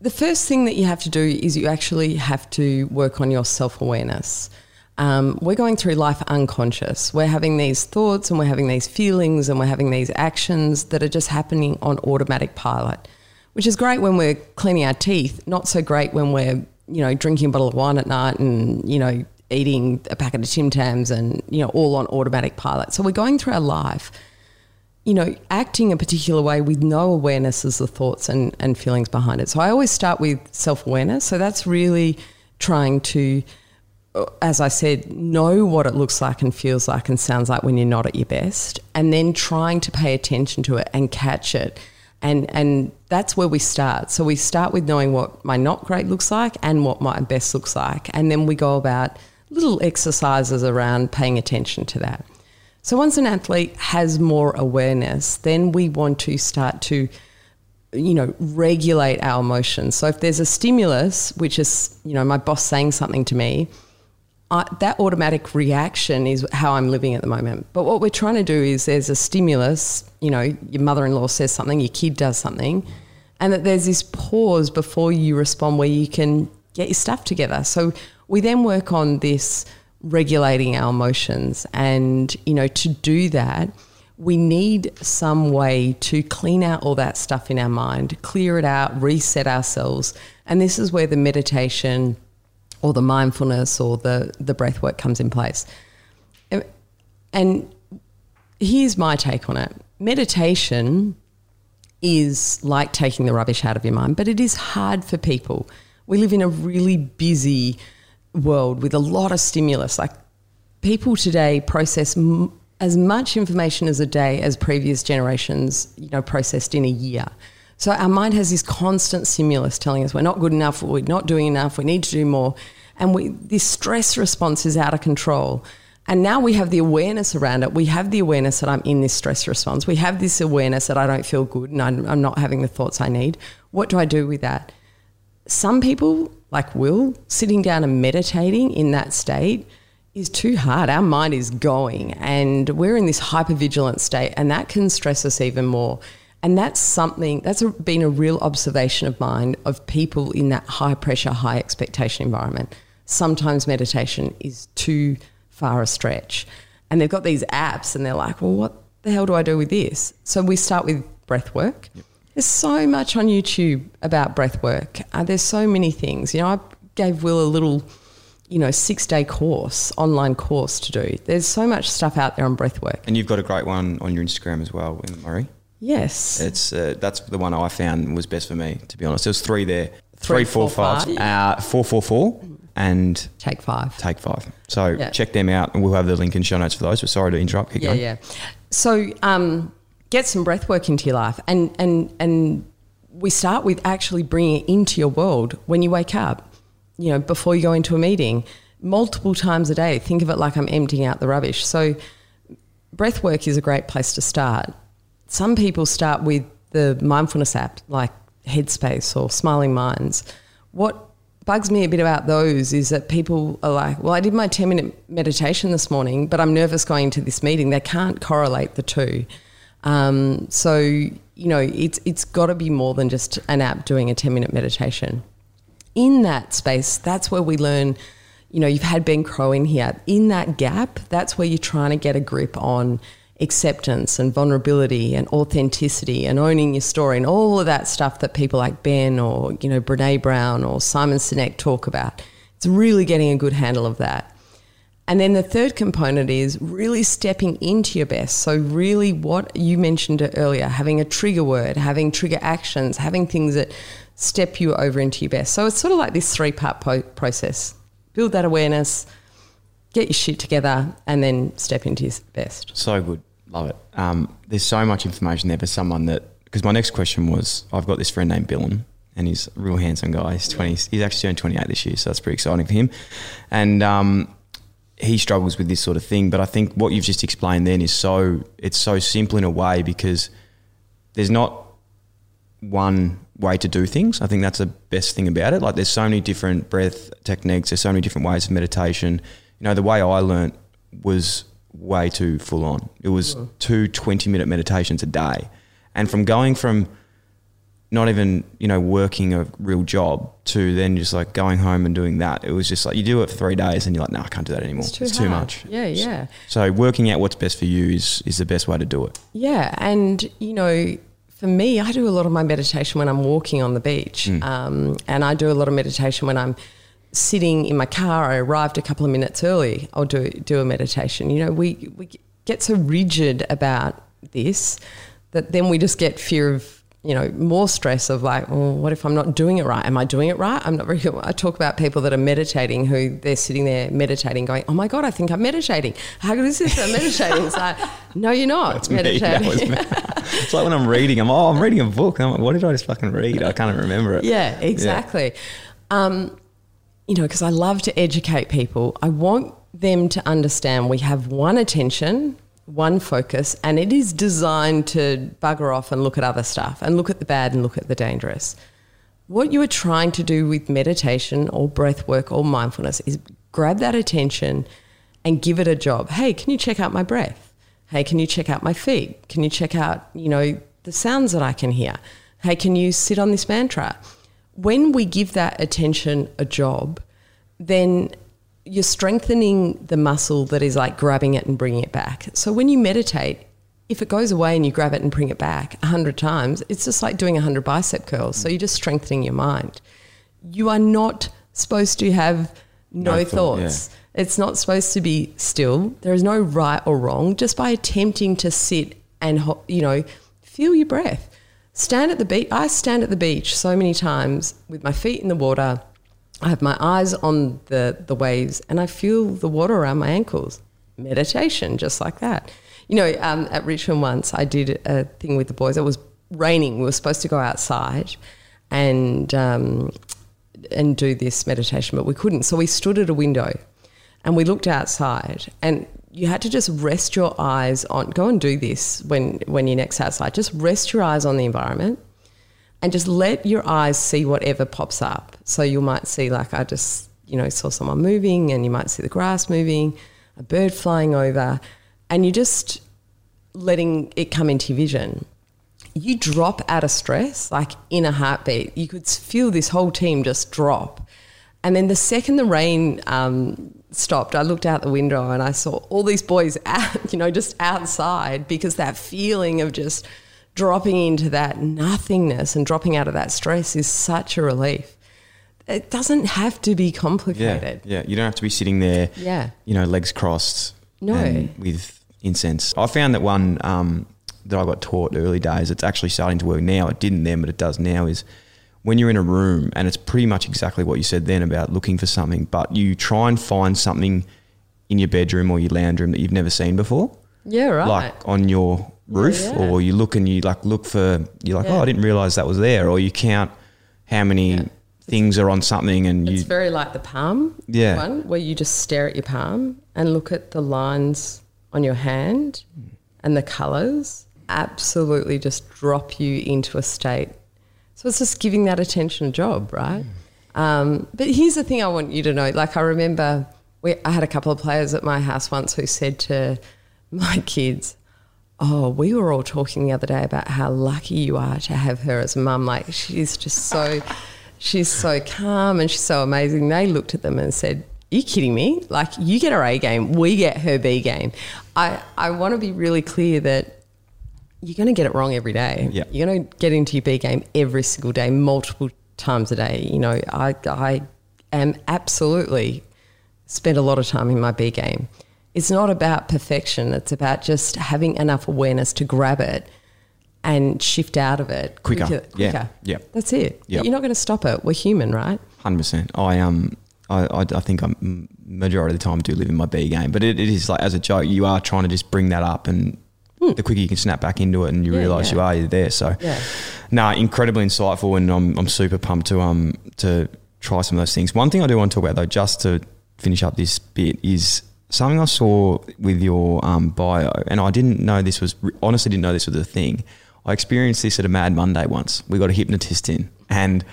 Speaker 2: The first thing that you have to do is you actually have to work on your self awareness. Um, we're going through life unconscious. We're having these thoughts and we're having these feelings and we're having these actions that are just happening on automatic pilot, which is great when we're cleaning our teeth, not so great when we're, you know, drinking a bottle of wine at night and, you know, eating a packet of Tim Tams and, you know, all on automatic pilot. So we're going through our life you know, acting a particular way with no awareness of the thoughts and, and feelings behind it. So I always start with self awareness. So that's really trying to, uh, as I said, know what it looks like and feels like and sounds like when you're not at your best, and then trying to pay attention to it and catch it. And, and that's where we start. So we start with knowing what my not great looks like and what my best looks like. And then we go about little exercises around paying attention to that. So once an athlete has more awareness, then we want to start to you know regulate our emotions. So if there's a stimulus which is, you know, my boss saying something to me, I, that automatic reaction is how I'm living at the moment. But what we're trying to do is there's a stimulus, you know, your mother in law says something, your kid does something, and that there's this pause before you respond where you can get your stuff together. So we then work on this regulating our emotions. And, you know, to do that, we need some way to clean out all that stuff in our mind, clear it out, reset ourselves. And this is where the meditation or the mindfulness or the, the breath work comes in place. And here's my take on it meditation is like taking the rubbish out of your mind, but it is hard for people. We live in a really busy, world with a lot of stimulus. Like people today process m- as much information as a day as previous generations, you know, processed in a year. So our mind has this constant stimulus telling us we're not good enough, we're not doing enough, we need to do more, and we, this stress response is out of control. And now we have the awareness around it. We have the awareness that I'm in this stress response. We have this awareness that I don't feel good and I'm, I'm not having the thoughts I need. What do I do with that? Some people like Will, sitting down and meditating in that state is too hard. Our mind is going and we're in this hypervigilant state, and that can stress us even more. And that's something that's been a real observation of mine of people in that high pressure, high expectation environment. Sometimes meditation is too far a stretch. And they've got these apps and they're like, well, what the hell do I do with this? So we start with breath work. Yep. There's so much on YouTube about breath work. Uh, there's so many things. You know, I gave Will a little, you know, six day course, online course to do. There's so much stuff out there on breath work.
Speaker 7: And you've got a great one on your Instagram as well, Murray.
Speaker 2: Yes.
Speaker 7: It's uh, that's the one I found was best for me, to be honest. There's three there. Three, three four, four, five. five. Uh, four, four, four, and
Speaker 2: take five.
Speaker 7: Take five. So yeah. check them out, and we'll have the link in show notes for those. But sorry to interrupt. Keep
Speaker 2: yeah,
Speaker 7: going.
Speaker 2: yeah. So um, get some breath work into your life and and and we start with actually bringing it into your world when you wake up you know before you go into a meeting multiple times a day. Think of it like i'm emptying out the rubbish. So breath work is a great place to start. Some people start with the mindfulness app like headspace or smiling minds. What bugs me a bit about those is that people are like well i did my 10 minute meditation this morning but i'm nervous going to this meeting. They can't correlate the two um, so you know, it's it's got to be more than just an app doing a ten minute meditation. In that space, that's where we learn. You know, you've had Ben Crowe in here. In that gap, that's where you're trying to get a grip on acceptance and vulnerability and authenticity and owning your story and all of that stuff that people like Ben or, you know, Brene Brown or Simon Sinek talk about. It's really getting a good handle of that. And then the third component is really stepping into your best. So, really, what you mentioned earlier having a trigger word, having trigger actions, having things that step you over into your best. So, it's sort of like this three part po- process build that awareness, get your shit together, and then step into your best.
Speaker 7: So good. Love it. Um, there's so much information there for someone that, because my next question was I've got this friend named Billen, and he's a real handsome guy. He's 20, he's actually turned 28 this year, so that's pretty exciting for him. And, um, he struggles with this sort of thing, but I think what you've just explained then is so it's so simple in a way because there's not one way to do things. I think that's the best thing about it. Like there's so many different breath techniques, there's so many different ways of meditation. You know, the way I learnt was way too full on. It was hmm. two 20 minute meditations a day. And from going from not even, you know, working a real job to then just like going home and doing that, it was just like you do it for three days and you're like, no, I can't do that anymore. It's too,
Speaker 2: hard.
Speaker 7: much.
Speaker 2: Yeah, yeah.
Speaker 7: So working out what's best for you is is the best way to do it.
Speaker 2: Yeah, and you know, for me, I do a lot of my meditation when I'm walking on the beach, um, and I do a lot of meditation when I'm sitting in my car. I arrived a couple of minutes early. I'll do do a meditation. You know, we we get so rigid about this that then we just get fear of you know more stress of like, well, what if I'm not doing it right? Am I doing it right? I'm not very. I talk about people that are meditating who they're sitting there meditating, going, "Oh my god, I think I'm meditating. How good is this? I'm meditating." It's like, no, you're not
Speaker 7: Me, that
Speaker 2: meditating.
Speaker 7: me. it's like when I'm reading, I'm oh, I'm reading a book. I'm like, what did I just fucking read? I can't even remember it.
Speaker 2: Yeah, exactly. Um, you know, because I love to educate people. I want them to understand we have one attention, one focus, and it is designed to bugger off and look at other stuff and look at the bad and look at the dangerous. What you are trying to do with meditation or breath work or mindfulness is grab that attention and give it a job. Hey, can you check out my breath? Hey, can you check out my feet? Can you check out, you know, the sounds that I can hear? Hey, can you sit on this mantra? When we give that attention a job, then you're strengthening the muscle that is like grabbing it and bringing it back. So when you meditate, if it goes away and you grab it and bring it back a hundred times, it's just like doing a hundred bicep curls. So you're just strengthening your mind. You are not supposed to have no,
Speaker 7: No thought,
Speaker 2: thoughts. It's not supposed to be still. There is no right or wrong. Just by attempting to sit and you know feel your breath. Stand at the beach. I stand at the beach so many times with my feet in the water. I have my eyes on the, the waves and I feel the water around my ankles. Meditation, just like that. You know, um, at Richmond once, I did a thing with the boys. It was raining. We were supposed to go outside and um, and do this meditation, but we couldn't. So we stood at a window and we looked outside and you had to just rest your eyes on go and do this when when you're next outside. Just rest your eyes on the environment and just let your eyes see whatever pops up. So you might see like I just, you know, saw someone moving and you might see the grass moving, a bird flying over, and you're just letting it come into your vision you drop out of stress like in a heartbeat. You could feel this whole team just drop. And then the second the rain um, stopped, I looked out the window and I saw all these boys out, you know, just outside because that feeling of just dropping into that nothingness and dropping out of that stress is such a relief. It doesn't have to be complicated.
Speaker 7: yeah. You don't have to be sitting there,
Speaker 2: Yeah.
Speaker 7: you know, legs crossed,
Speaker 2: No.
Speaker 7: with incense. I found that one um, that I got taught early days. It's actually starting to work now. It didn't then, but it does now. Is when you're in a room, and it's pretty much exactly what you said then about looking for something, but you try and find something in your bedroom or your lounge room that you've never seen before.
Speaker 2: Yeah, right.
Speaker 7: like on your roof,
Speaker 2: yeah.
Speaker 7: or you look and you like look for you're like,
Speaker 2: Yeah.
Speaker 7: oh, I didn't realize that was there, or you count how many things are on something, and you
Speaker 2: It's very like the palm
Speaker 7: Yeah.
Speaker 2: one, where you just stare at your palm and look at the lines on your hand and the colours. Absolutely, just drop you into a state. So it's just giving that attention a job, right? Um, but here's the thing I want you to know. Like I remember, we, I had a couple of players at my house once who said to my kids, Oh, we were all talking the other day about how lucky you are to have her as a mum. Like she's just so, she's so calm and she's so amazing. They looked at them and said, you kidding me? Like you get her A game, we get her B game. I, I want to be really clear that you're going to get it wrong every day.
Speaker 7: Yeah.
Speaker 2: You're going to get into your B game every single day, multiple times a day. You know, I, I am absolutely spend a lot of time in my B game. It's not about perfection. It's about just having enough awareness to grab it and shift out of it
Speaker 7: Quicker. Yeah.
Speaker 2: quicker.
Speaker 7: Yeah.
Speaker 2: That's it.
Speaker 7: Yep.
Speaker 2: You're not going to stop it. We're human, right?
Speaker 7: Hundred percent. I um, I, I, I think I'm majority of the time do live in my B game, but it, it is like as a joke, you are trying to just bring that up, and the quicker you can snap back into it, and you.
Speaker 2: Yeah,
Speaker 7: realise
Speaker 2: yeah.
Speaker 7: you are you're there. So,
Speaker 2: Yeah.
Speaker 7: nah, incredibly insightful, and I'm I'm super pumped to um to try some of those things. One thing I do want to talk about though, just to finish up this bit, is something I saw with your um, bio, and I didn't know this was honestly didn't know this was a thing. I experienced this at a Mad Monday once. We got a hypnotist in, and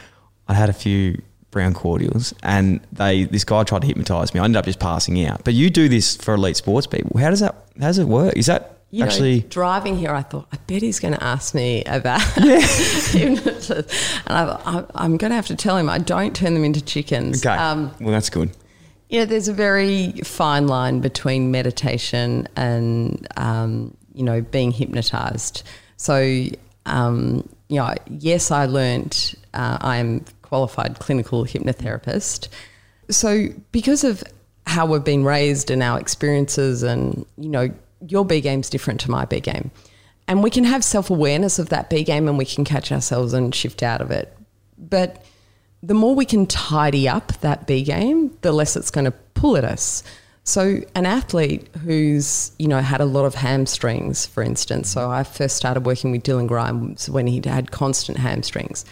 Speaker 7: I had a few brown cordials, and they this guy tried to hypnotize me. I ended up just passing out. But you do this for elite sports people. How does that how does it work? Is that
Speaker 2: You
Speaker 7: actually
Speaker 2: know, driving here, I thought, I bet he's going to ask me about hypnosis. And I, I, I'm going to have to tell him I don't turn them into chickens.
Speaker 7: okay?
Speaker 2: Um,
Speaker 7: well, that's good.
Speaker 2: You know, there's a very fine line between meditation and, um, you know, being hypnotized. So, um, you know, yes, I learnt, uh, I am qualified clinical hypnotherapist. So, because of how we've been raised and our experiences, and, you know, your B game's different to my B game. And we can have self awareness of that B game and we can catch ourselves and shift out of it. But the more we can tidy up that B game, the less it's going to pull at us. So an athlete who's, you know, had a lot of hamstrings, for instance. So I first started working with Dylan Grimes when he had constant hamstrings.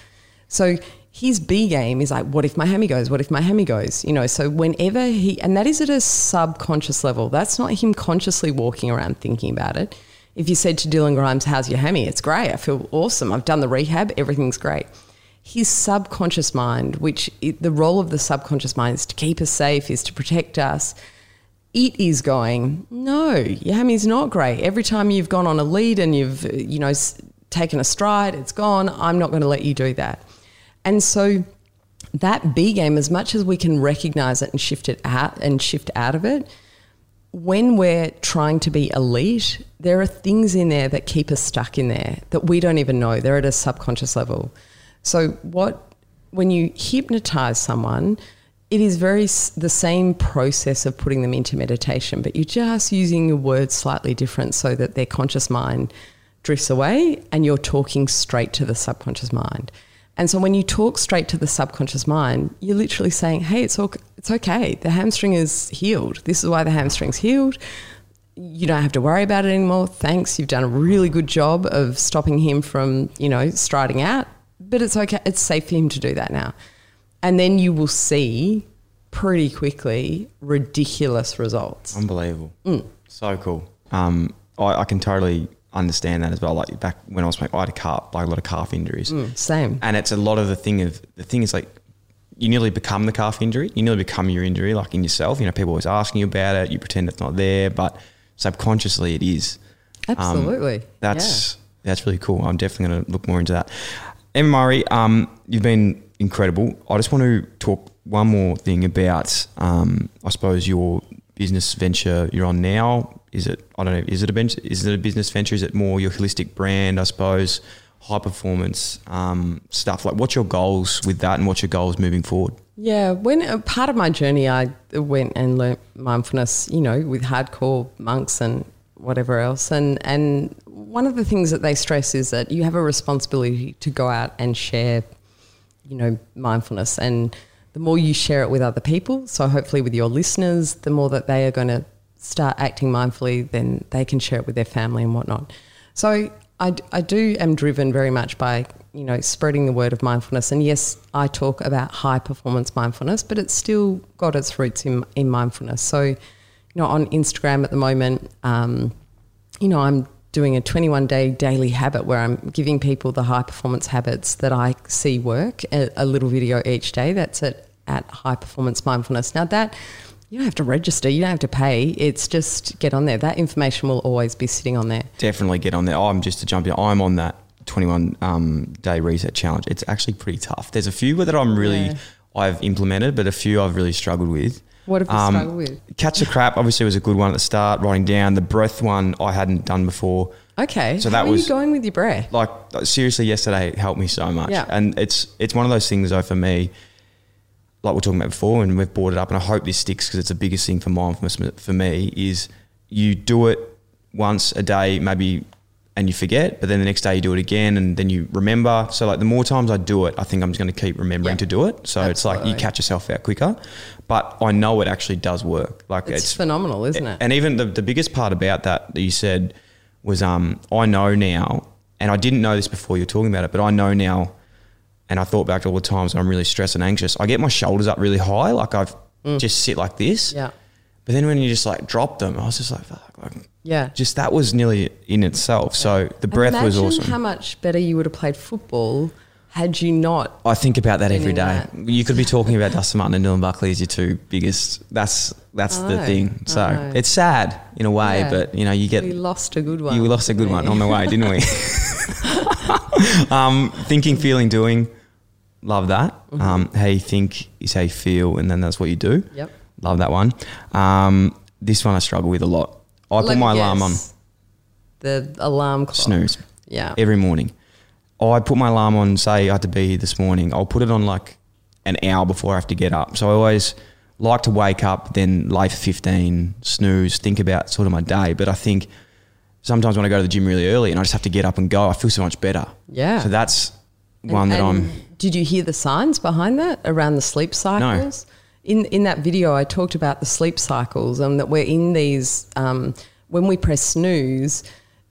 Speaker 2: So his B game is like, what if my hammy goes? What if my hammy goes? You know, so whenever he, and that is at a subconscious level. That's not him consciously walking around thinking about it. If you said to Dylan Grimes, how's your hammy? It's great. I feel awesome. I've done the rehab. Everything's great his subconscious mind, which it, the role of the subconscious mind is to keep us safe, is to protect us. It is going, no, your hammy's not great. Every time you've gone on a lead and you've, you know, taken a stride, it's gone. I'm not going to let you do that. And so that B game, as much as we can recognize it and shift it out and shift out of it, when we're trying to be elite, there are things in there that keep us stuck in there that we don't even know. They're at a subconscious level. So, what when you hypnotize someone, it is very the same process of putting them into meditation, but you're just using your words slightly different so that their conscious mind drifts away and you're talking straight to the subconscious mind. And so when you talk straight to the subconscious mind, you're literally saying, "Hey, it's all, it's okay. The hamstring is healed. This is why the hamstring's healed. You don't have to worry about it anymore. Thanks. You've done a really good job of stopping him from, you know, striding out. But it's okay. It's safe for him to do that now." And then you will see pretty quickly ridiculous results.
Speaker 7: Unbelievable.
Speaker 2: Mm.
Speaker 7: So cool. Um, I, I can totally understand that as well. Like back when I was playing, I had a calf, like a lot of calf injuries,
Speaker 2: Mm, Same.
Speaker 7: and it's a lot of the thing of the thing is like you nearly become the calf injury. You nearly become your injury, like in yourself. You know, people always asking you about it. You pretend it's not there, but subconsciously it is. Um,
Speaker 2: Absolutely.
Speaker 7: that's that's really cool. I'm definitely going to look more into that. Emma Murray, um, you've been incredible. I just want to talk one more thing about, um, I suppose your business venture you're on now. Is it? I don't know. Is it a bench? Is it a business venture? Is it more your holistic brand? I suppose high performance um, stuff. Like, what's your goals with that, and what's your goals moving forward?
Speaker 2: Yeah, when uh, part of my journey, I went and learnt mindfulness, you know, with hardcore monks and whatever else. And and one of the things that they stress is that you have a responsibility to go out and share, you know, mindfulness. And the more you share it with other people, so hopefully with your listeners, the more that they are going to start acting mindfully, then they can share it with their family and whatnot. So I, I do am driven very much by you know spreading the word of mindfulness. And yes, I talk about high performance mindfulness, but it's still got its roots in in mindfulness. So you know on Instagram at the moment, um, you know I'm doing a 21 day daily habit where I'm giving people the high performance habits that I see work. A, a little video each day. That's at at high performance mindfulness. Now that you don't have to register, you don't have to pay. It's just get on there. That information will always be sitting on there.
Speaker 7: Definitely get on there. I'm just to jump in. I'm on that 21 um, day reset challenge. It's actually pretty tough. There's a few that I'm really
Speaker 2: Yeah.
Speaker 7: I've implemented, but a few I've really struggled with.
Speaker 2: What have you
Speaker 7: Um,
Speaker 2: struggled with?
Speaker 7: Catch the crap obviously was a good one at the start. Writing down the breath one I hadn't done before.
Speaker 2: Okay.
Speaker 7: So
Speaker 2: How
Speaker 7: that
Speaker 2: are
Speaker 7: was-
Speaker 2: you going with your breath?
Speaker 7: Like seriously, yesterday helped me so much.
Speaker 2: Yeah.
Speaker 7: And it's it's one of those things though for me. Like we are talking about before, and we've brought it up, and I hope this sticks because it's the biggest thing for mindfulness for me is you do it once a day, maybe, and you forget, but then the next day you do it again, and then you remember. So like the more times I do it, I think I'm just going to keep remembering
Speaker 2: Yeah.
Speaker 7: to do it. So it's like you
Speaker 2: Absolutely.
Speaker 7: catch yourself out quicker, but I know it actually does work. Like
Speaker 2: It's, phenomenal, isn't it?
Speaker 7: and even the, the biggest part about that that you said was um, I know now, and I didn't know this before you were talking about it, but I know now, and I thought back to all the times when I'm really stressed and anxious. I get my shoulders up really high, like I've just sit like this.
Speaker 2: Mm. yeah.
Speaker 7: But then when you just like drop them, I was just like, fuck, like,
Speaker 2: Yeah.
Speaker 7: just that was nearly in itself. So the breath was awesome.
Speaker 2: how much better you would have played football had you not.
Speaker 7: I think about that every day.
Speaker 2: that.
Speaker 7: You could be talking about Dustin Martin and Dylan Buckley as your two biggest. That's that's
Speaker 2: I
Speaker 7: the thing. So
Speaker 2: know.
Speaker 7: it's sad in a way,
Speaker 2: Yeah.
Speaker 7: but you know you get
Speaker 2: We lost a good one.
Speaker 7: You lost a good one on the way, didn't we? um, thinking, feeling, doing. Love that. Um, how you think is how you feel, and then that's what you do.
Speaker 2: Mm-hmm. Yep.
Speaker 7: Love that one. Um, this one I struggle with a lot. I
Speaker 2: Let
Speaker 7: put my alarm on.
Speaker 2: The alarm clock.
Speaker 7: snooze
Speaker 2: Yeah.
Speaker 7: every morning. I put my alarm on, say I had to be here this morning. I'll put it on like an hour before I have to get up. So I always like to wake up, then lay for 15, snooze, think about sort of my day. But I think sometimes when I go to the gym really early and I just have to get up and go, I feel so much better.
Speaker 2: Yeah.
Speaker 7: So that's one
Speaker 2: And-
Speaker 7: that
Speaker 2: and
Speaker 7: I'm.
Speaker 2: Did you hear the signs behind that around the sleep cycles? In in that video, I talked about the sleep cycles and that we're in these. Um, when we press snooze,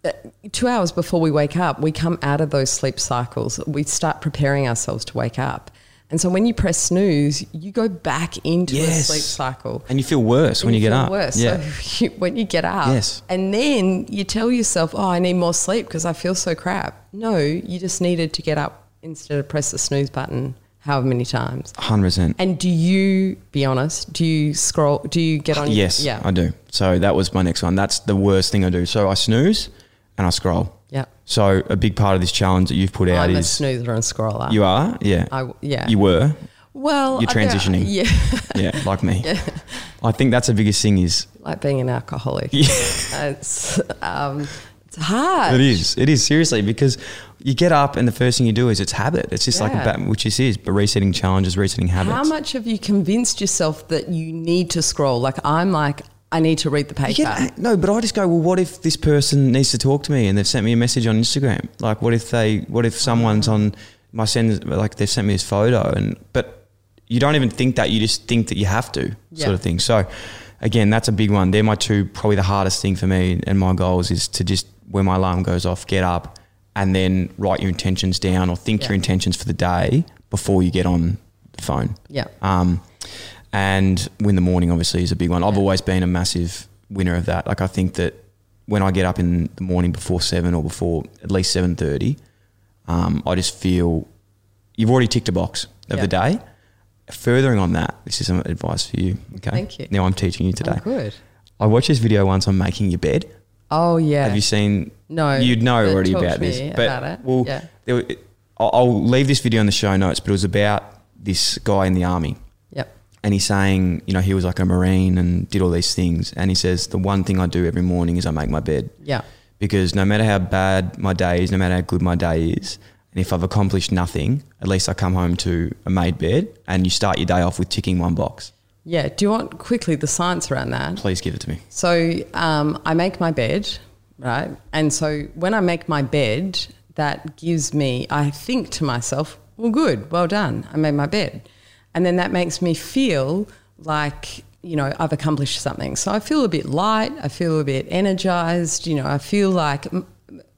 Speaker 2: uh, two hours before we wake up, we come out of those sleep cycles. We start preparing ourselves to wake up. And so when you press snooze, you go back into
Speaker 7: Yes.
Speaker 2: the sleep cycle.
Speaker 7: And you feel worse when
Speaker 2: And
Speaker 7: you, get
Speaker 2: feel
Speaker 7: up.
Speaker 2: Worse.
Speaker 7: Yeah.
Speaker 2: So you, when you get up,
Speaker 7: Yes.
Speaker 2: and then you tell yourself, "Oh, I need more sleep because I feel so crap." No, you just needed to get up instead of press the snooze button however many times.
Speaker 7: 100%.
Speaker 2: And do you be honest? Do you scroll? Do you get on? your-
Speaker 7: Yes,
Speaker 2: Yeah.
Speaker 7: I do. So that was my next one. That's the worst thing I do. So I snooze and I scroll.
Speaker 2: Yeah.
Speaker 7: So a big part of this challenge that you've put out
Speaker 2: I'm a
Speaker 7: is
Speaker 2: snoozer and scroller.
Speaker 7: you are, yeah,
Speaker 2: I, yeah.
Speaker 7: you were,
Speaker 2: well,
Speaker 7: you're transitioning.
Speaker 2: yeah.
Speaker 7: yeah, like me. Yeah. I think that's the biggest thing is
Speaker 2: like being an alcoholic.
Speaker 7: Yeah.
Speaker 2: It's um, it's hard.
Speaker 7: it is it is seriously because you get up and the first thing you do is it's habit. It's just like a bat, which this is, but resetting challenges, resetting habits.
Speaker 2: How much have you convinced yourself that you need to scroll? Like I'm like, I need to read the paper.
Speaker 7: Get- no, but I just go, well, what if this person needs to talk to me and they've sent me a message on Instagram? Like, what if they, what if someone's on my send, like they've sent me this photo and, but you don't even think that, you just think that you have to
Speaker 2: Yeah.
Speaker 7: sort of thing. So again, that's a big one. They're my two, probably the hardest thing for me and my goals is to just, when my alarm goes off, get up and then write your intentions down or think
Speaker 2: Yeah.
Speaker 7: your intentions for the day before you get on the phone.
Speaker 2: Yeah.
Speaker 7: Um, and win the morning obviously is a big one. I've always been a massive winner of that. Like I think that when I get up in the morning before seven or before at least seven thirty, um, I just feel you've already ticked a box of
Speaker 2: Yeah.
Speaker 7: the day. Furthering on that, this is some advice for you. Okay.
Speaker 2: Thank you.
Speaker 7: Now I'm teaching you today.
Speaker 2: Oh, good.
Speaker 7: I watched this video once on making your bed.
Speaker 2: Oh yeah.
Speaker 7: Have you seen?
Speaker 2: No,
Speaker 7: you'd know already about this. But
Speaker 2: about it.
Speaker 7: well,
Speaker 2: Yeah.
Speaker 7: were- I'll, I'll leave this video in the show notes. But it was about this guy in the army,
Speaker 2: Yep.
Speaker 7: and he's saying, you know, he was like a marine and did all these things, and he says the one thing I do every morning is I make my bed
Speaker 2: Yeah.
Speaker 7: because no matter how bad my day is, no matter how good my day is, and if I've accomplished nothing, at least I come home to a made bed, and you start your day off with ticking one box.
Speaker 2: Yeah. Do you want quickly the science around that?
Speaker 7: Please give it to me.
Speaker 2: So um, I make my bed, right? And so when I make my bed, that gives me, I think to myself, well, good, well done, I made my bed. And then that makes me feel like, you know, I've accomplished something. So I feel a bit light, I feel a bit energized, you know, I feel like,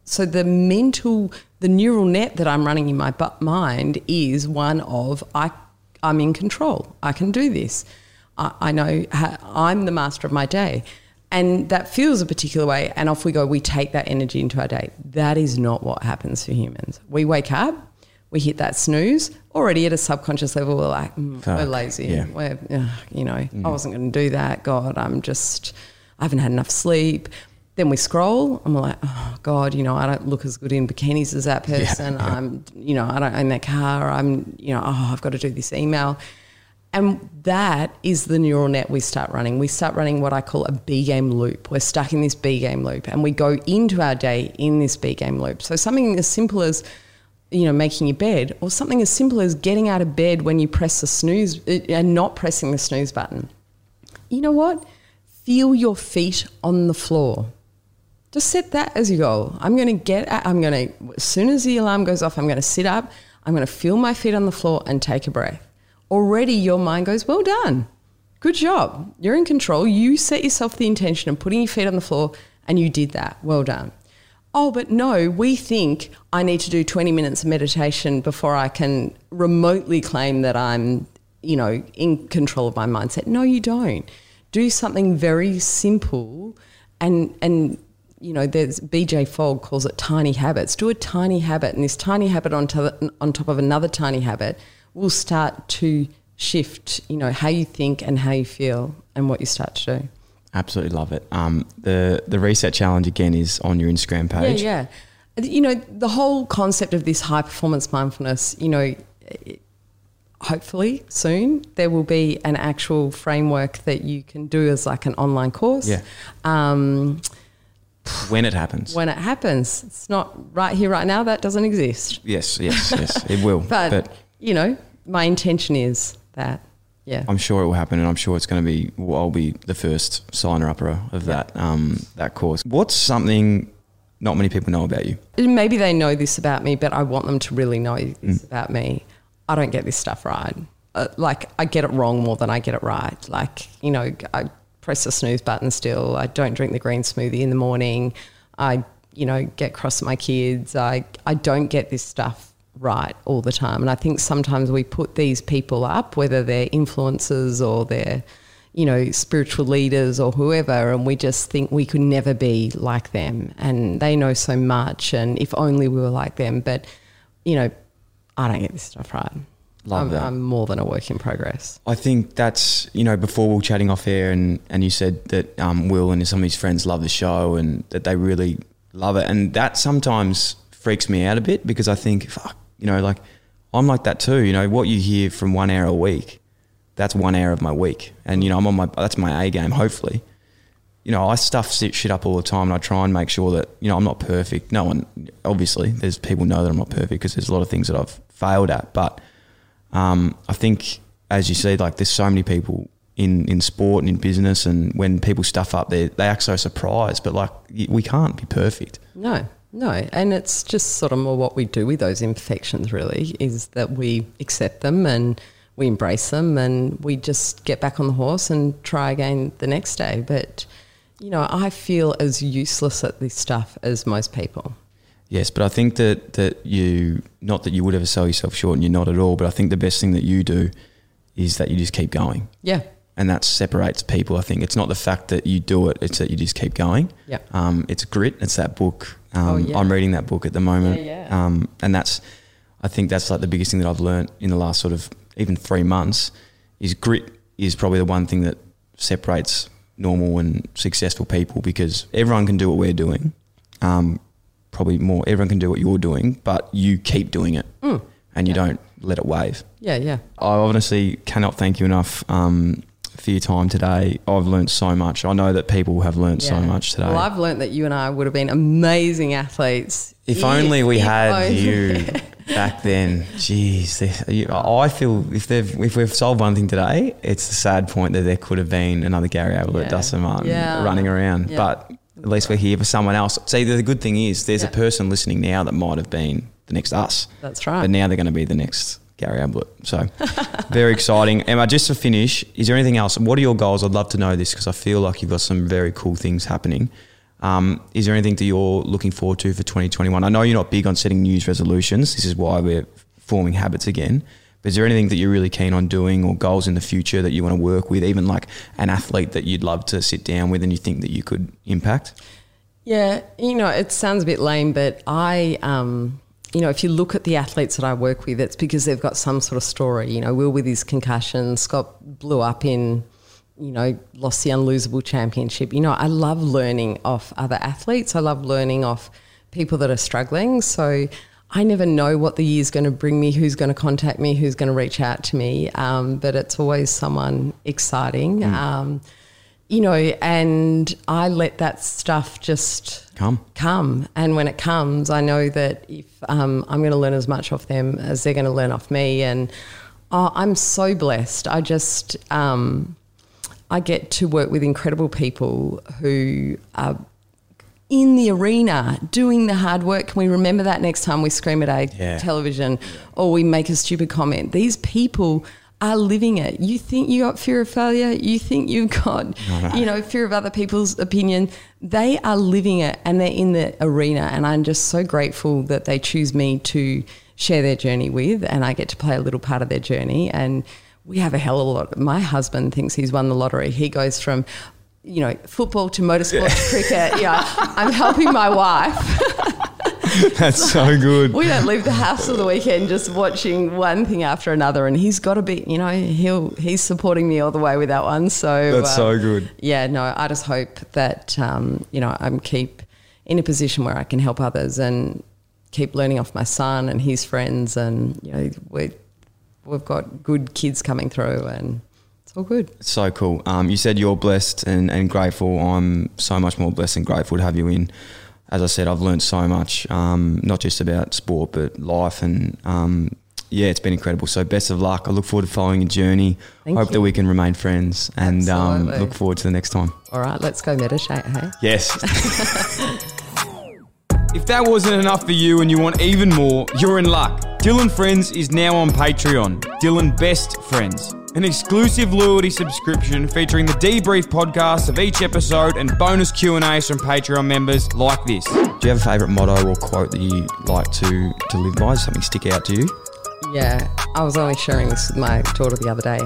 Speaker 2: so the mental, the neural net that I'm running in my mind is one of, I, I'm in control, I can do this. I, I know how, I'm the master of my day. And that feels a particular way, and off we go. We take that energy into our day. That is not what happens for humans. We wake up, we hit that snooze. Already at a subconscious level, we're like, mm, we're lazy.
Speaker 7: yeah.
Speaker 2: We're, ugh, you know, I wasn't going to do that. God, I'm just, I haven't had enough sleep. Then we scroll, and we're like, oh God, you know, I don't look as good in bikinis as that person. I'm, you know, I don't own that car. I'm, you know, oh, I've got to do this email And that is the neural net we start running. We start running what I call a B game loop. We're stuck in this B game loop and we go into our day in this B game loop. So something as simple as you know, making your bed, or something as simple as getting out of bed when you press the snooze uh, and not pressing the snooze button. You know what? Feel your feet on the floor. Just set that as your goal. I'm going to get, I'm going to, as soon as the alarm goes off, I'm going to sit up, I'm going to feel my feet on the floor and take a breath. Already your mind goes, well done. Good job. You're in control. You set yourself the intention of putting your feet on the floor and you did that. Well done. Oh, but no, we think I need to do 20 minutes of meditation before I can remotely claim that I'm, you know, in control of my mindset. No, you don't. Do something very simple and and you know, there's BJ Fogg calls it tiny habits. Do a tiny habit, and this tiny habit on top, on top of another tiny habit will start to shift, you know, how you think and how you feel and what you start to do.
Speaker 7: Absolutely love it. Um, the the reset challenge again is on your Instagram page.
Speaker 2: Yeah, yeah. You know, the whole concept of this high performance mindfulness, you know, hopefully soon there will be an actual framework that you can do as like an online course.
Speaker 7: Yeah.
Speaker 2: Um,
Speaker 7: when it happens.
Speaker 2: when it happens. It's not right here, right now. That doesn't exist.
Speaker 7: Yes, yes, yes. It will.
Speaker 2: But,
Speaker 7: but
Speaker 2: you know, my intention is that, yeah.
Speaker 7: I'm sure it will happen, and I'm sure it's going to be. Well, I'll be the first signer upper of that um, that course. What's something not many people know about you?
Speaker 2: Maybe they know this about me, but I want them to really know this
Speaker 7: Mm.
Speaker 2: about me. I don't get this stuff right. Uh, like, I get it wrong more than I get it right. Like, you know, I press the snooze button still. I don't drink the green smoothie in the morning. I, you know, get cross at my kids. I, I don't get this stuff right all the time. And I think sometimes we put these people up, whether they're influencers or they're, you know, spiritual leaders or whoever, and we just think we could never be like them. And they know so much, and if only we were like them. But, you know, I don't get this stuff right.
Speaker 7: Love
Speaker 2: I'm,
Speaker 7: that.
Speaker 2: I'm more than a work in progress.
Speaker 7: I think that's you know before we were chatting off air and and you said that um, Will and some of his friends love the show and that they really love it and that sometimes freaks me out a bit because I think fuck you know like I'm like that too you know what you hear from one hour a week that's one hour of my week and you know I'm on my that's my A game hopefully you know I stuff shit shit up all the time and I try and make sure that you know I'm not perfect no one obviously there's people know that I'm not perfect because there's a lot of things that I've failed at but um, I think, as you see, like there's so many people in, in sport and in business, and when people stuff up, they they act so surprised. But like we can't be perfect.
Speaker 2: No, no. And it's just sort of more what we do with those imperfections, really, is that we accept them and we embrace them and we just get back on the horse and try again the next day. But, you know, I feel as useless at this stuff as most people.
Speaker 7: Yes, but I think that that you not that you would ever sell yourself short, and you're not at all. But I think the best thing that you do is that you just keep going,
Speaker 2: Yeah.
Speaker 7: and that separates people. I think it's not the fact that you do it; it's that you just keep going.
Speaker 2: Yeah.
Speaker 7: Um, it's grit. It's that book. Um,
Speaker 2: Oh, yeah.
Speaker 7: I'm reading that book at the moment.
Speaker 2: Yeah, yeah.
Speaker 7: Um, and that's, I think that's like the biggest thing that I've learned in the last sort of even three months is grit is probably the one thing that separates normal and successful people because everyone can do what we're doing. Um, probably more, everyone can do what you're doing, but you keep doing it
Speaker 2: Mm.
Speaker 7: and you don't let it wave.
Speaker 2: Yeah, yeah.
Speaker 7: I honestly cannot thank you enough um, for your time today. I've learned so much. I know that people have learned so much today.
Speaker 2: Well, I've learnt that you and I would have been amazing athletes.
Speaker 7: if only we
Speaker 2: if
Speaker 7: had
Speaker 2: only-
Speaker 7: you back then. Jeez, they- I feel if they've if we've solved one thing today, it's the sad point that there could have been another Gary Ablett,
Speaker 2: Yeah.
Speaker 7: Dustin Martin
Speaker 2: Yeah.
Speaker 7: running around.
Speaker 2: Yeah.
Speaker 7: But at least we're here for someone else. See, the good thing is there's
Speaker 2: Yeah.
Speaker 7: a person listening now that might have been the next us.
Speaker 2: That's right.
Speaker 7: But now they're going to be the next Gary Ablett. So very exciting. Emma, just to finish, is there anything else? What are your goals? I'd love to know this because I feel like you've got some very cool things happening. Um, is there anything that you're looking forward to for 2021? I know you're not big on setting New Year's resolutions. This is why we're forming habits again. Is there anything that you're really keen on doing or goals in the future that you want to work with, even like an athlete that you'd love to sit down with and you think that you could impact?
Speaker 2: Yeah, you know, it sounds a bit lame, but I, um, you know, if you look at the athletes that I work with, it's because they've got some sort of story. You know, Will with his concussion, Scott blew up in, you know, lost the unlosable championship. You know, I love learning off other athletes. I love learning off people that are struggling. So I never know what the year's going to bring me, who's going to contact me, who's going to reach out to me. Um, but it's always someone exciting. Um, you know, and I let that stuff just
Speaker 7: Come.
Speaker 2: come. And when it comes, I know that if um, I'm going to learn as much off them as they're going to learn off me. And oh, I'm so blessed. I just, um, I get to work with incredible people who are in the arena doing the hard work. Can we remember that next time we scream at a
Speaker 7: Yeah.
Speaker 2: television or we make a stupid comment? These people are living it. You think you got fear of failure? You think you've got, you know, fear of other people's opinion? They are living it and they're in the arena. And I'm just so grateful that they choose me to share their journey with and I get to play a little part of their journey. And we have a hell of a lot. My husband thinks he's won the lottery. He goes from, you know, football to motorsport to cricket. Yeah, I'm helping my wife.
Speaker 7: That's so good.
Speaker 2: We don't leave the house for the weekend just watching one thing after another, and he's got to be, you know, he'll he's supporting me all the way with that one. So
Speaker 7: That's so
Speaker 2: uh,
Speaker 7: good.
Speaker 2: Yeah, no, I just hope that um, you know I'm keep in a position where I can help others and keep learning off my son and his friends, and you know we we've got good kids coming through, and it's all good.
Speaker 7: So cool. Um, you said you're blessed and, and grateful. I'm so much more blessed and grateful to have you in. As I said, I've learned so much, um, not just about sport, but life. And um, yeah, it's been incredible. So best of luck. I look forward to following your journey.
Speaker 2: Thank
Speaker 7: Hope
Speaker 2: you.
Speaker 7: that we can remain friends and um, look forward to the next time.
Speaker 2: All right, let's go meditate. Hey.
Speaker 7: Yes.
Speaker 1: If that wasn't enough for you and you want even more, you're in luck. Dyl & Friends is now on Patreon. Dyl & Best Friends. An exclusive loyalty subscription featuring the debrief podcast of each episode and bonus Q&As from Patreon members like this.
Speaker 7: Do you have a favourite motto or quote that you like to, to live by? Does something stick out to you?
Speaker 2: Yeah, I was only sharing this with my daughter the other day.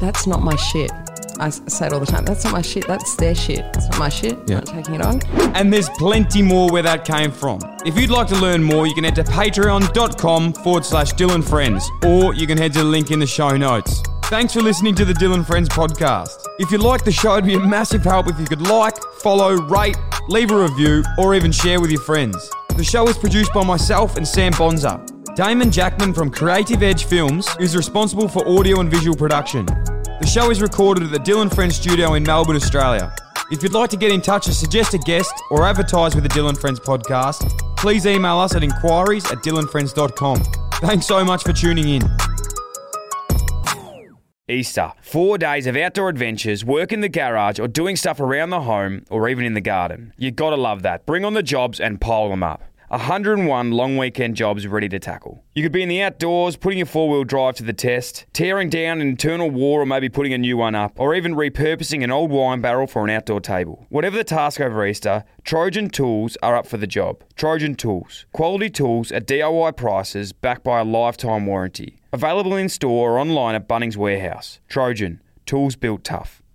Speaker 2: That's not my shit. I say it all the time. That's not my shit. That's their shit. It's not my shit.
Speaker 7: Yeah.
Speaker 2: I'm not taking it on.
Speaker 1: And there's plenty more where that came from. If you'd like to learn more, you can head to patreon.com forward slash Dyl & Friends, or you can head to the link in the show notes. Thanks for listening to the Dyl & Friends podcast. If you like the show, it'd be a massive help if you could like, follow, rate, leave a review, or even share with your friends. The show is produced by myself and Sam Bonza. Damon Jackman from Creative Edge Films is responsible for audio and visual production. The show is recorded at the Dyl & Friends studio in Melbourne, Australia. If you'd like to get in touch or suggest a guest or advertise with the Dyl & Friends podcast, please email us at inquiries at dylandfriends.com. Thanks so much for tuning in.
Speaker 8: Easter. Four days of outdoor adventures, work in the garage, or doing stuff around the home, or even in the garden. You gotta love that. Bring on the jobs and pile them up. 101 long weekend jobs ready to tackle. You could be in the outdoors, putting your four wheel drive to the test, tearing down an internal wall or maybe putting a new one up, or even repurposing an old wine barrel for an outdoor table. Whatever the task over Easter, Trojan Tools are up for the job. Trojan Tools. Quality tools at DIY prices backed by a lifetime warranty. Available in store or online at Bunnings Warehouse. Trojan. Tools built tough.